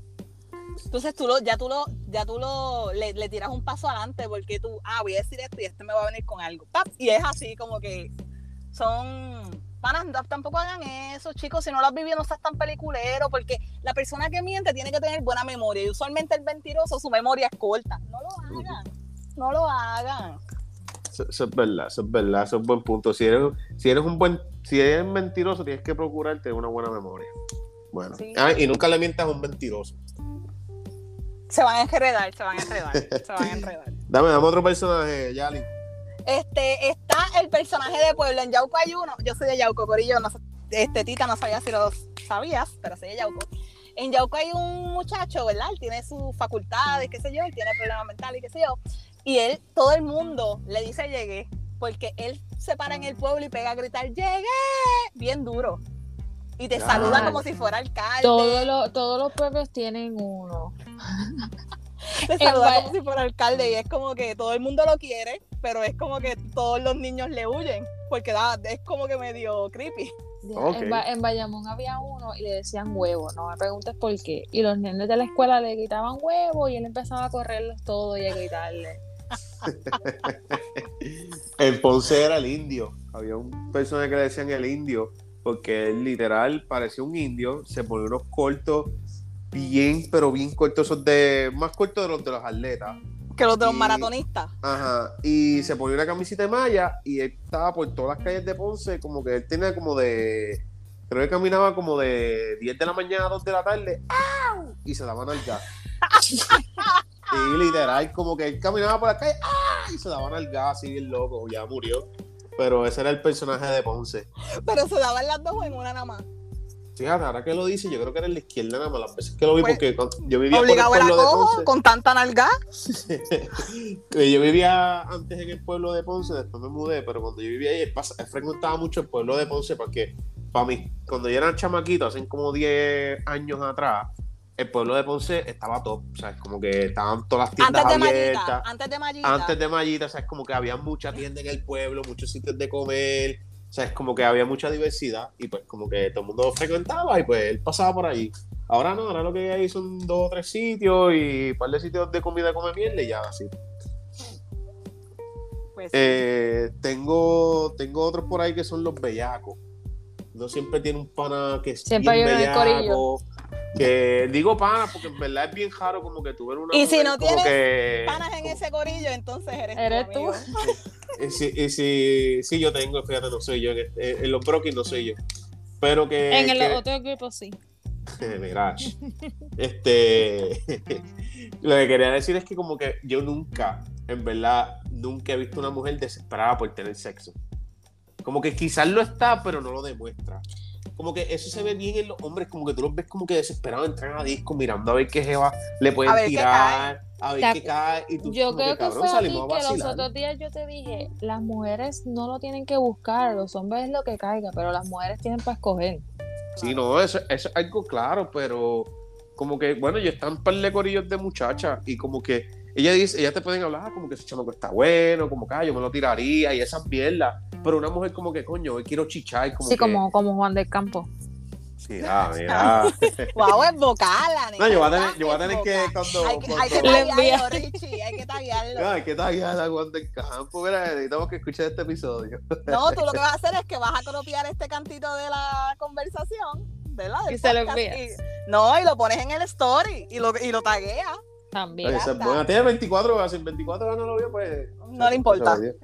Entonces tú lo, ya tú lo, ya tú lo, le, le tiras un paso adelante porque tú, ah, voy a decir esto y este me va a venir con algo. ¡Pap! Y es así como que son panas, tampoco hagan eso, chicos, si no lo has vivido no seas tan peliculero, porque la persona que miente tiene que tener buena memoria y usualmente el mentiroso su memoria es corta. No lo hagan, no lo hagan. Eso, eso es verdad, eso es verdad, eso es buen punto. Si eres, si eres un buen, si eres mentiroso, tienes que procurar tener una buena memoria. Bueno, Sí. ah, y nunca le mientas a un mentiroso. Se van a enredar, se van a enredar, se van a [laughs] enredar. Dame, dame otro personaje, Yali. Este, está el personaje de Puebla. En Yauco hay uno. Yo soy de Yauco, Corillo. No, este, Tita, no sabía si lo sabías, pero soy de Yauco. En Yauco hay un muchacho, ¿verdad? Él tiene sus facultades, qué sé yo, él tiene problemas mentales y qué sé yo. Y él, todo el mundo le dice llegué, porque él se para en el pueblo y pega a gritar llegué, bien duro. Y te saluda como si fuera alcalde. Todos los, todos los pueblos tienen uno. [laughs] te saluda en como si fuera alcalde y es como que todo el mundo lo quiere, pero es como que todos los niños le huyen, porque da, es como que medio creepy. En, Ba- en Bayamón había uno y le decían huevo, no me preguntes por qué. Y los nenes de la escuela le gritaban huevo y él empezaba a correrlos todo y a gritarle. [laughs] En Ponce era el indio. Había un personaje que le decían el indio, porque él literal parecía un indio, se ponía unos cortos bien, pero bien cortos, esos de, más cortos de los de los atletas. Que los de los maratonistas. Ajá. Y se ponía una camiseta de malla y él estaba por todas las calles de Ponce, como que él tenía como de. Creo que caminaba como de 10 de la mañana a 2 de la tarde. ¡au! Y se daban al gas. [laughs] y literal, como que él caminaba por la calle ¡ah! y se daban al gas, así bien loco. Ya murió. Pero ese era el personaje de Ponce. Pero se daban las dos en una nada más. Fíjate, ahora que lo dice, yo creo que era en la izquierda nada más las veces que lo vi, Pues, porque yo vivía por el Obligado era pueblo de cojo Ponce. con tanta nalga. [laughs] Yo vivía antes en el pueblo de Ponce, después me mudé, pero cuando yo vivía ahí, frecuentaba mucho el pueblo de Ponce porque para mí, cuando yo era chamaquito, hace como 10 años atrás, el pueblo de Ponce estaba top, o sea, es como que estaban todas las tiendas Antes de abiertas. Mallita. Antes de Mallita. Antes de Mallita, o sea, es como que había mucha tienda en el pueblo, muchos sitios de comer, o sea, es como que había mucha diversidad y pues como que todo el mundo frecuentaba y pues él pasaba por allí. Ahora no, ahora lo que hay son dos o tres sitios y un par de sitios de comida come mierda y ya así. Pues, Eh, tengo, tengo otros por ahí que son los bellacos. No siempre tiene un pana que es Siempre bien bellaco. Que digo pana porque en verdad es bien raro como que tú ver una Y si no tienes que- panas en ese corillo, entonces eres, Eres tú. Y si, y si, si yo tengo, fíjate, no soy yo. En, este- en los brokis no soy yo. Pero que. En el que- otro grupo sí. [laughs] Mira, este. [laughs] lo que quería decir es que, como que yo nunca, en verdad, nunca he visto una mujer desesperada por tener sexo. Como que quizás lo está, pero no lo demuestra. Como que eso se ve bien en los hombres, como que tú los ves como que desesperados, entran a disco mirando a ver qué jeva le pueden A ver qué tirar, a ver Te- qué cae. Y tú, Yo creo que cabrón, fue a ti salimos a que los otros días yo te dije, las mujeres no lo tienen que buscar, los hombres es lo que caiga, pero las mujeres tienen para escoger. Sí, no, eso, eso es algo claro, pero como que, bueno, yo están un par de corillos de muchachas y como que ella dice, ellas te pueden hablar como que ese chamaco está bueno, como que ah, yo me lo tiraría y esas mierdas, pero una mujer como que, coño, hoy quiero chichar, como sí, que, como, como Juan del Campo. [laughs] mira, mira. Wow, es vocal, no, yo voy a tener, yo voy a tener que, cuando, Hay que, hay que taguearlo, Richie, hay que taguearlo. Ay, ¿qué tal ya la Juan del Campo? Mira, necesitamos que escuches este episodio. No, tú lo que vas a hacer es que vas a copiar este cantito de la conversación, ¿verdad? Del Y se lo envías. y- no, y lo pones en el story y lo, y lo tagueas. También. Esa es buena. Tiene 24 horas, en 24 horas no lo vio, pues. No le importa. Eh,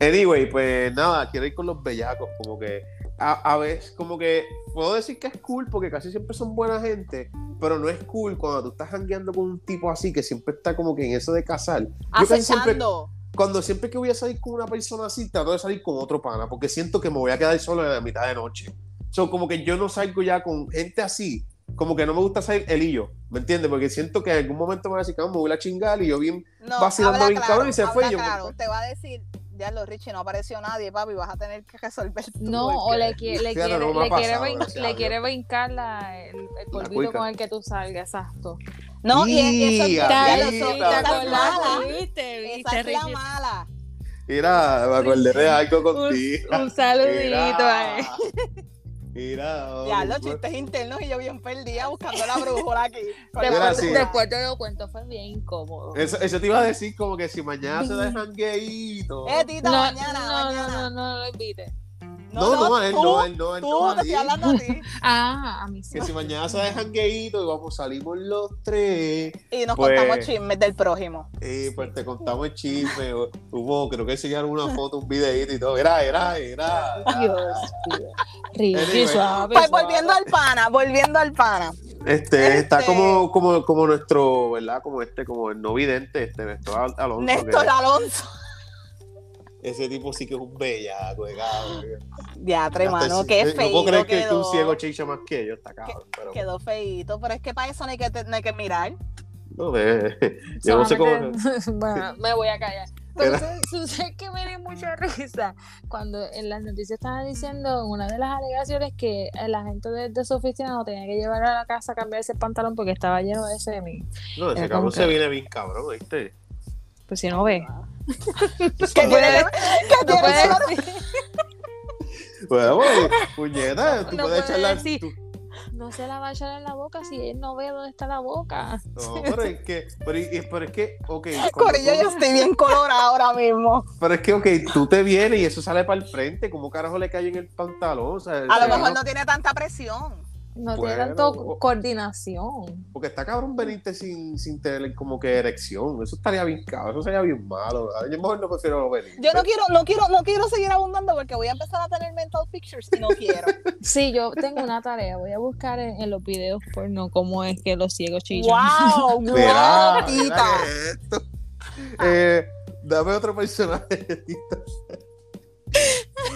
Anyway, pues nada, quiero ir con los bellacos, como que a, a veces, como que puedo decir que es cool porque casi siempre son buena gente, pero no es cool cuando tú estás jangueando con un tipo así que siempre está como que en eso de casar. Acechando. cuando siempre que voy a salir con una persona así, trato de salir con otro pana, porque siento que me voy a quedar solo en la mitad de noche. So, como que yo no salgo ya con gente así, como que no me gusta salir él y yo, ¿me entiendes? Porque siento que en algún momento me va a decir, "Cabrón, me voy a chingar y yo bien No, vacilando bien claro, cabrón y se fue, yo, claro. Te va a decir, ya lo Richie, no apareció nadie, papi, vas a tener que resolver tú. No, o le, qui- le quiere, no le quiere, pasado, brin- gracias a le quiere brincar la, el, el polvito con el que tú salgas, exacto. No, y, y eso es. ¿Viste? Esa es la mala. Mira, me acordé de algo Un, contigo. un saludito Mira. ahí. Mira, Ya, los pues, chistes internos y yo bien perdida buscando la brújula aquí. [laughs] Después, sí. después te lo cuento, fue bien incómodo. Eso, eso te iba a decir como que si mañana se dejan gayito. Eh, tita, no, mañana, no, mañana. no, no, no lo invite. No, no, a él tú, no, a él no, a él Tú, no, a te hablando a ti. [laughs] Ah, a mí sí. Que si mañana se dejan gayito y vamos, salimos los tres. Y nos Pues- contamos chismes del prójimo. Y pues te contamos el chisme. o- Hubo, creo que enseñaron una foto, un videito y todo. Era, era, era. Dios mío. Pues volviendo al pana, volviendo al pana. Este, está Este- como, como, como nuestro, ¿verdad? Como este, como el no vidente, este, Néstor Al- Alonso. que Néstor Alonso. Ese tipo sí que es un bellaco de cabrón. Ya, Ya mano, estoy- qué No puedo feito creer que, que quedó. un ciego chicha más que yo, está cabrón. Pero, Quedó feito, pero es que para eso no hay que, no hay que mirar. no, eh, [laughs] yo no sé cómo. [laughs] Bueno, me voy a callar. Pero sucede- que me dio mucha risa cuando en las noticias estaban diciendo una de las alegaciones que la gente de, de su oficina no tenía que llevar a la casa a cambiarse el pantalón porque estaba lleno de semen. No, ese Era cabrón se que- viene bien cabrón, ¿viste? Pues si no ve. ¿Qué Bueno, pues, puñeta, tú No puedes puede echarla. decir. tú- no se la va a echar en la boca si él no ve dónde está la boca. No, pero es que, pero, es que, ok. Corillo, tú- yo estoy bien colorada ahora mismo. Pero es que, ok, tú te vienes y eso sale para el frente, ¿cómo carajo le cae en el pantalón? O sea, el A lo mejor no tiene tanta presión. No Bueno. tiene tanto coordinación. Porque está cabrón venirte sin, sin tener como que erección. Eso estaría bien cabrón, eso sería bien malo. Yo mejor no prefiero venir. Yo no quiero, no quiero, no quiero seguir abundando porque voy a empezar a tener mental pictures y no quiero. [laughs] Sí, yo tengo una tarea. Voy a buscar en, en los videos porno cómo es que los ciegos chillan. ¡Wow! [laughs] Mira, ¡Wow, mira tita! esto. Eh, dame otro personaje, Tita.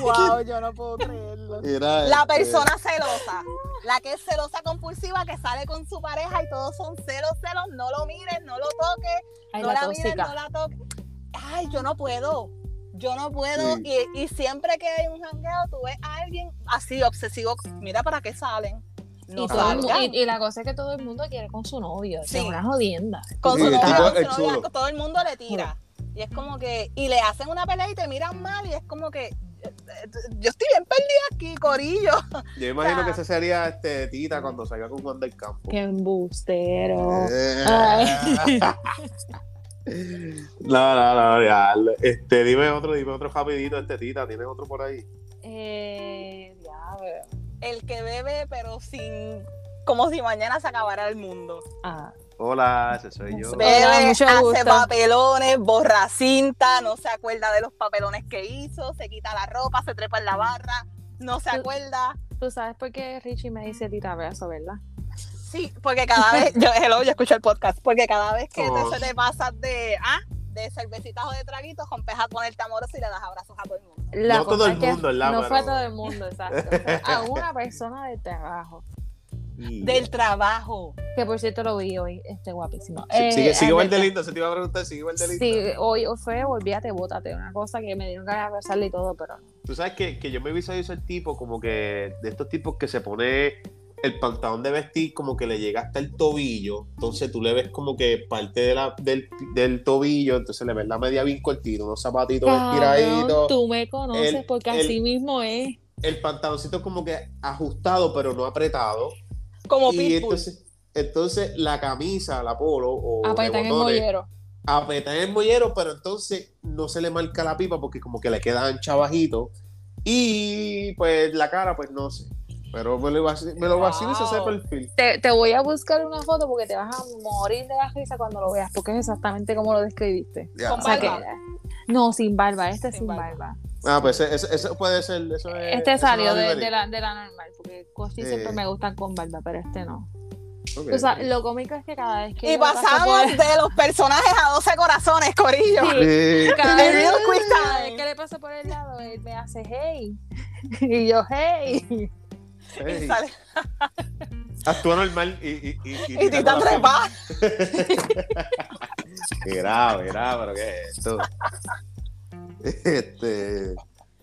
Wow, [laughs] yo no puedo creerlo. Era, La este, persona celosa, la que es celosa compulsiva, que sale con su pareja y todos son celos, celos, no lo mires, no lo toques, Ay, no la la mires, tóxica. no la toques. Ay, yo no puedo. Yo no puedo. Sí. Y, y siempre que hay un jangueo, tú ves a alguien así, obsesivo. Mira para qué salen. No y, todo el mu- salgan. y- y la cosa es que todo el mundo quiere con su novio. Sí. Es una jodienda. con Sí, su tipo con su chulo. todo el mundo le tira. Y es como que, y le hacen una pelea y te miran mal, y es como que yo estoy bien perdida aquí, Corillo. Yo imagino sea- que ese sería este Tita cuando salga con Juan del Campo. Qué embustero. Eh. [laughs] Ay. No, no, no, ya. Este, dime otro, dime otro rapidito, este Tita, ¿tienes otro por ahí? Eh, diablo. El que bebe, pero sin. como si mañana se acabara el mundo. Ah, Hola, ese soy yo. Hola, Bebe, mucho hace gusto. papelones, borra cinta, no se acuerda de los papelones que hizo, se quita la ropa, se trepa en la barra, no se Tú- acuerda. Tú sabes por qué Richie me dice tita abrazo, ¿verdad? Sí, porque cada vez, yo, hello, yo escucho el podcast, porque cada vez que Oh. te, se te pasas de, ah, de cervecitas o de traguitos, rompes a ponerte amoroso y le das abrazos a todo el mundo. La No todo el es que mundo. No Pero- fue todo el mundo, exacto. [laughs] A una persona de trabajo. Y- Del trabajo. Que por cierto lo vi hoy, este guapísimo. Sí, Eh, sigue, sigue al igual de lindo, se te iba a preguntar, sigue igual de lindo. Sí, hoy fue, olvídate, bótate. Una cosa que me dieron ganas de abrazarle y todo, pero no. Tú sabes que, que yo me visualizo el tipo como que de estos tipos que se pone el pantalón de vestir como que le llega hasta el tobillo, entonces tú le ves como que parte de la, del, del tobillo, entonces le ves la media bien cortita, unos zapatitos Cabrón, estiraditos, tú me conoces El- porque el- así mismo es. el pantaloncito como que ajustado pero no apretado, Como y Pitbull. entonces, entonces la camisa, la polo o Apretan en el botones, mollero. apretar el mollero, pero entonces no se le marca la pipa porque como que le queda ancha bajito. Y pues la cara, pues no sé. Pero me lo me lo vacilo ese Wow. perfil. Te, te voy a buscar una foto porque te vas a morir de la risa cuando lo veas, porque es exactamente como lo describiste. Ya. Con O sea que, barba. no, sin barba, este es Sin sin barba. barba. Ah, pues eso puede ser. Eso es, Este salió no de, de la, de la normal, porque Costi Eh. siempre me gustan con barba, pero este no. Ok. O sea, lo cómico es que cada vez que Y pasamos por- de los personajes a 12 corazones, Corillo. Sí. Sí. cada The vez, cada vez que le paso por el lado, él me hace hey. [laughs] Y yo, hey. Y Hey, sale- Actúa normal y. Y, y, y Tita trepa. [laughs] Qué grave, grave, pero ¿qué es esto? Este.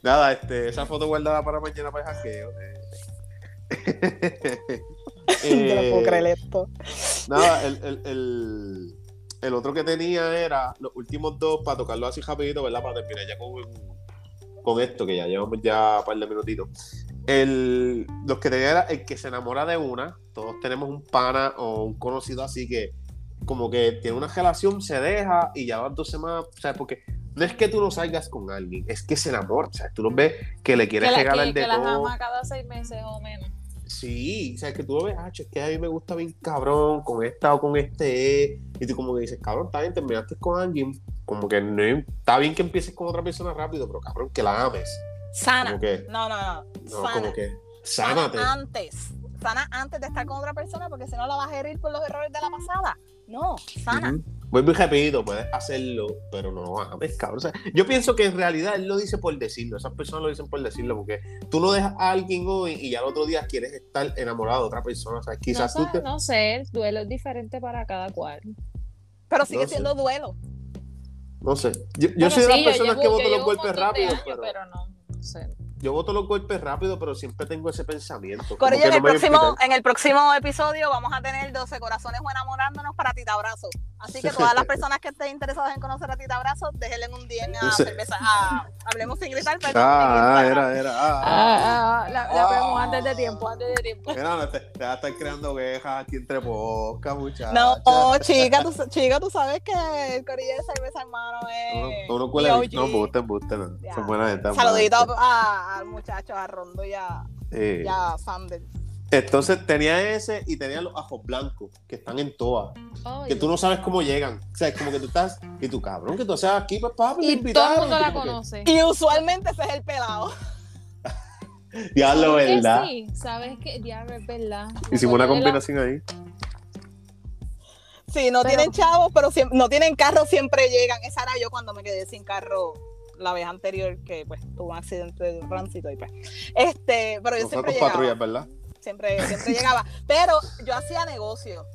Nada, este, esa foto guardada para mañana para el hackeo. eh. [laughs] No puedo Eh, creer esto. Nada, el, el, el, el otro que tenía era los últimos dos para tocarlo así rapidito, ¿verdad? Para terminar ya con, con esto, que ya llevamos ya un par de minutitos. El, los que tenía era el que se enamora de una. Todos tenemos un pana o un conocido así que como que tiene una relación, se deja y ya van dos semanas, sea, porque no es que tú no salgas con alguien, es que se enamora, o sea, tú lo ves que le Que, quieres la, regalar que, de que las ama cada seis meses o menos. Sí, o sea, que tú lo ves, ah, es que a mí me gusta bien cabrón, con esta o con este, y tú como que dices, cabrón, está bien, terminaste con alguien, como que no, está bien que empieces con otra persona rápido, pero cabrón, que la ames. Sana. Como que, No, no, no. no, Sana. como que, Sana sánate. antes. Sana antes de estar con otra persona porque si no la vas a herir por los errores de la pasada. No, sana. Vuelvo y repito, puedes hacerlo, pero no lo ames, cabrón. O sea, yo pienso que en realidad él lo dice por decirlo, esas personas lo dicen por decirlo, porque tú no dejas a alguien hoy y ya el otro día quieres estar enamorado de otra persona, o sea, quizás no, tú te... no sé, el duelo es diferente para cada cual. Pero sigue No sé. siendo duelo. No sé. Yo, soy de las personas llevo- que voto los golpes rápidos, pero, pero no, no sé. yo voto los golpes rápido, pero siempre tengo ese pensamiento. Corillo, en, no el próximo, en el próximo episodio vamos a tener 12 corazones o enamorándonos para Tita Abrazo. Así que todas las personas que estén interesadas en conocer a Tita Abrazo, déjenle un DM a Sí. cerveza, a Hablemos sin gritar, perdón. Ah, en era, era. Ah, ah. Ah, ah, la, la Ah. vemos antes de tiempo, antes de tiempo. Mira, no, te, te vas a estar creando quejas aquí entre posca, muchachos. No, oh, chica, tú, chica, tú sabes que el corillo de cerveza, hermano, es. Uno, uno cuela. No, no. Ya. Son buenas gente. Saludito al muchacho, a Rondo y a, Eh, y a Sander. Entonces tenía ese y tenía los ajos blancos que están en toa. Que tú no sabes cómo llegan. O sea, es como que tú estás. Y tú, cabrón, que tú haces aquí, pues papi. me Y todo el mundo la que, conoce. Y usualmente ese es el pelado. [laughs] Diablo, ¿Sabes que ¿verdad? Sí, sabes que diablo es verdad. Hicimos una de la- combinación ahí. Sí, no Pero- tienen chavos, pero siem- no tienen carro, siempre llegan. Esa era yo cuando me quedé sin carro. la vez anterior que pues tuvo un accidente de tránsito y pues. Este, pero yo No fue siempre llegaba. patrullas, ¿verdad? Siempre, siempre llegaba. Pero yo hacía negocio.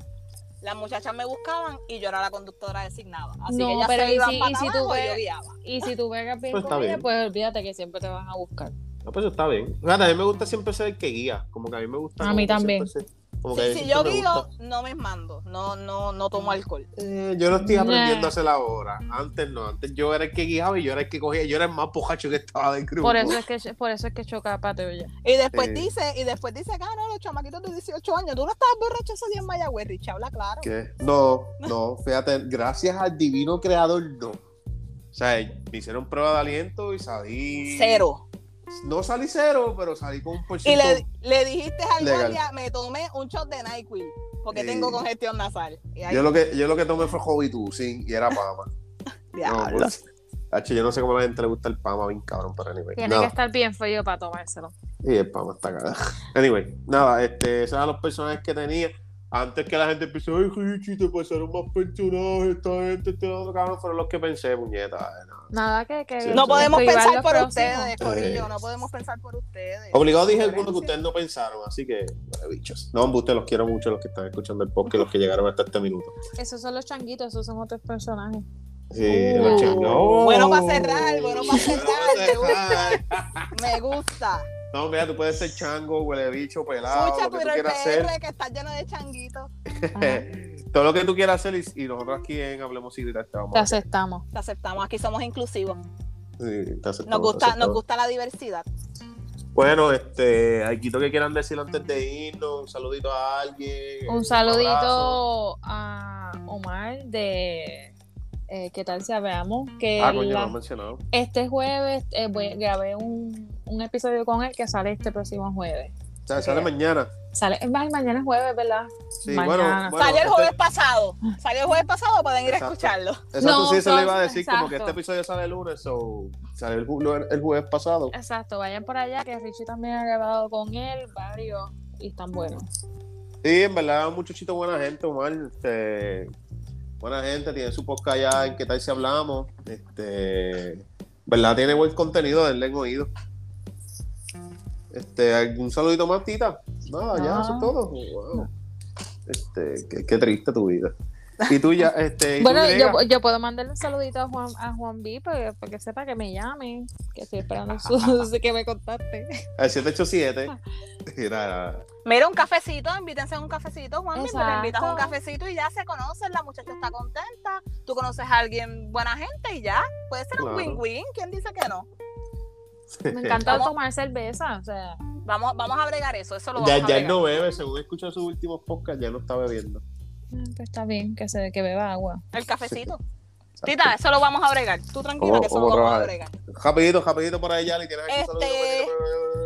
Las muchachas me buscaban y yo era la conductora designada. Así No, que ellas pero se ¿y iban si- para y si tú y ves- yo guiaba. Y si tú veas bien Pues con está ella, bien. pues olvídate que siempre te van a buscar. No, pues eso está bien. Fíjate, a mí me gusta siempre ser el que guía. Como que a mí me gusta. A mí también. ser- como que Sí, si yo guío, no me mando. No, no, no tomo alcohol. Eh, yo lo estoy aprendiendo Nah. a hacer ahora. Antes no. Antes yo era el que guiaba y yo era el que cogía. Yo era el más pojacho que estaba del grupo. Por eso es que por eso es que choca patrulla. Y después Sí. dice, y después dice, ah, no, los chamaquitos de 18 años, tú no estabas borracho ese día en Mayagüez, Rich, habla claro. ¿Qué? No, no, fíjate, gracias al divino creador, no. O sea, me hicieron prueba de aliento y salí. Cero. No salí cero, pero salí con un por Y ciento. le, le dijiste al Legal. guardia, me tomé un shot de NyQuil, porque tengo congestión nasal. Y ahí, Yo lo que, yo lo que tomé fue Hobbitus, y era Pama. [laughs] No, diablo. pues, yo no sé cómo a la gente le gusta el Pama, bien cabrón, pero anyway. Tiene nada. que estar bien feo para tomárselo. Y el Pama está cagado. [laughs] Anyway, nada, este, esos eran los personajes que tenía. Antes que la gente empezó, ay, Richie, te pasaron más personajes, esta gente, este otro cabrón, fueron los que pensé, puñeta. eh, no. Nada que, que Sí, No podemos pensar por próximos. ustedes, Corillo, Eh. no podemos pensar por ustedes. Obligado dije algunos que ustedes no pensaron, así que, bueno, bichos. No, hombre, ustedes los quiero mucho, los que están escuchando el podcast, los que llegaron hasta este minuto. Esos son los changuitos, esos son otros personajes. Sí, Uh. los changos. Bueno pa' cerrar, bueno pa' Bueno cerrar, me cerrar. Me gusta. No, mira, tú puedes ser chango, huele bicho, pelado, Escucha lo que tú Twitter quieras hacer. PR que está lleno de changuitos. [laughs] Todo lo que tú quieras hacer y, y nosotros aquí en Hablemos y te vamos Te aceptamos. Te aceptamos, aquí somos inclusivos. Sí, te aceptamos, Nos te gusta, nos aceptamos. gusta la diversidad. Bueno, este, algo que quieran decir antes de irnos, un saludito a alguien. Un saludito a Omar de eh, ¿Qué tal si veamos? Que Ah, coño, la- lo he mencionado. este jueves eh, voy- grabé un, un episodio con él que sale este próximo jueves. O sea, sale mañana. Sale, mañana es jueves, ¿verdad? Sí, Mañana. bueno, bueno, Salió el este- jueves pasado. Salió el jueves pasado, pueden ir a escucharlo. Exacto, No, sí, se le iba a decir como que este episodio sale el lunes o sale el, el jueves pasado. Exacto, vayan por allá, que Richie también ha grabado con él varios y están buenos. Sí, en verdad, un muchachito buena gente, Omar. Este, buena gente, tiene su podcast allá en qué tal si hablamos. Este, verdad, tiene buen contenido, denle en oído. Este, ¿algún saludito más, Tita? Nada, ya, eso es todo. Wow. Este, qué, qué triste tu vida. [laughs] Y tú ya, este, tú, Bueno, yo, yo puedo mandarle un saludito a Juan, a Juan B para que, para que sepa que me llame, que estoy esperando su, [laughs] [laughs] que me contacte. al 787. Mira, Mira, un cafecito, invítense a un cafecito, Juan. Le Exacto. invitas a un cafecito y ya se conocen, la muchacha está contenta, tú conoces a alguien buena gente y ya. Puede ser un win-win, ¿quién dice que no? Me encanta Vamos. tomar cerveza, o sea, Vamos, vamos a bregar eso, eso lo vamos ya, a ya bregar. él no bebe, según escucho sus últimos podcasts, ya no está bebiendo. Mm, pues está bien que se que beba agua. El cafecito. Tita, eso lo vamos a bregar. Tú tranquila ¿Cómo- que eso lo vamos a bregar. Rapidito, rapidito por ahí, Yali, ¿tienes Este?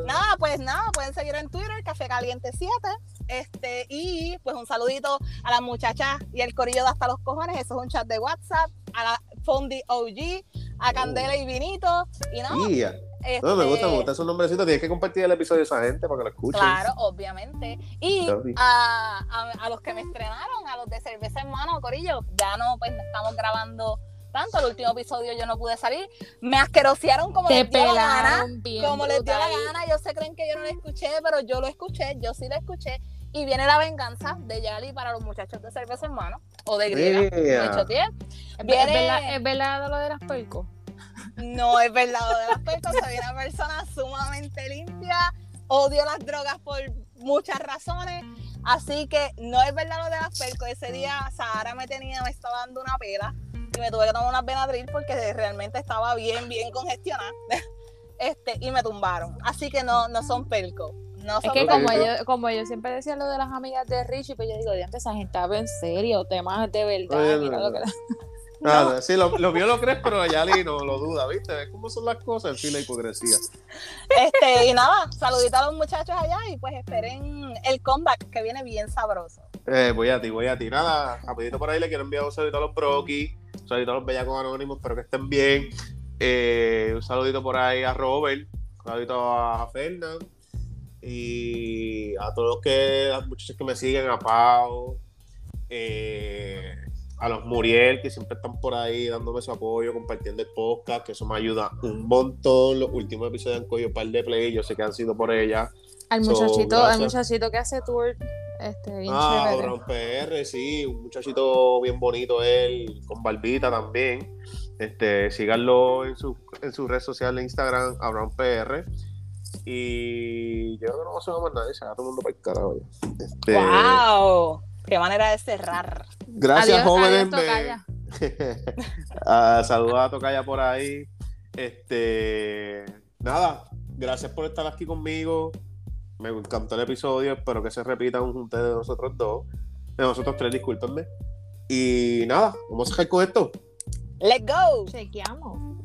Nada, pues nada, pueden seguir en Twitter, Café Caliente 7. Este, y pues un saludito a las muchachas y el corillo de hasta los cojones. Eso es un chat de WhatsApp, a la Fondi OG, a Candela y Vinito. Y no, Yeah. Este, No, me gusta, me gusta su nombrecito. Tienes que compartir el episodio a esa gente para que lo escuchen. Claro, obviamente. Y a, a- a los que me estrenaron, a los de Cerveza Hermano, Corillo, ya no, pues estamos grabando tanto. El último episodio yo no pude salir. Me asquerosearon como Te les dio la gana. Como les dio la brutal. gana, ellos se creen que yo no lo escuché, pero yo lo escuché, yo sí lo escuché. Y viene la venganza de Yali para los muchachos de Cerveza Hermano, o de Griega, Yeah. tiempo. ¿Es, Viene- verdad, ¿Es verdad lo de las percos? No es verdad, lo de las percos, soy una persona sumamente limpia, odio las drogas por muchas razones, así que no es verdad lo de las percos. Ese día Sahara me tenía, me estaba dando una pela y me tuve que tomar una Benadryl porque realmente estaba bien, bien congestionada. [laughs] Este, y me tumbaron. Así que no, no son percos. No Es son que como yo, como yo siempre decía lo de las amigas de Richie, pues yo digo, diante esa gente habla en serio, temas de verdad, Oye, mira no, lo que no. Nada, sí, lo, lo mío lo crees, pero Yali no lo duda, ¿viste? ¿Ves cómo son las cosas? En fin, la hipocresía. Este, y nada, saludito a los muchachos allá y pues esperen el comeback que viene bien sabroso. Eh, voy a ti, voy a ti. Nada, rapidito por ahí le quiero enviar un saludito a los Brocky, un saludito a los Bellacos Anónimos, espero que estén bien. Eh, un saludito por ahí a Robert, un saludito a Fernand y a todos los que, las muchachas que me siguen, a Pau, eh, a los Muriel, que siempre están por ahí dándome su apoyo, compartiendo el podcast, que eso me ayuda un montón. Los últimos episodios han cogido un par de play, yo sé que han sido por ella. Al So, muchachito, al gracias. muchachito que hace tour, este, bien Ah, PR, sí, un muchachito bien bonito él, con barbita también. Este, síganlo en su, en su red social de Instagram, Abraham PR. Y yo creo que no va a más nadie, se va todo el mundo para el carajo. Este, ¡Wow! ¡Qué manera de cerrar! Gracias, Adiós, jóvenes. adiós, tocaya. [laughs] Ah, saludos a Tocaya por ahí. Este, nada, gracias por estar aquí conmigo. Me encantó el episodio. Espero que se repita un junte de nosotros dos. De nosotros tres, discúlpenme. Y nada, vamos a dejar con esto. ¡Let's go! Chequeamos.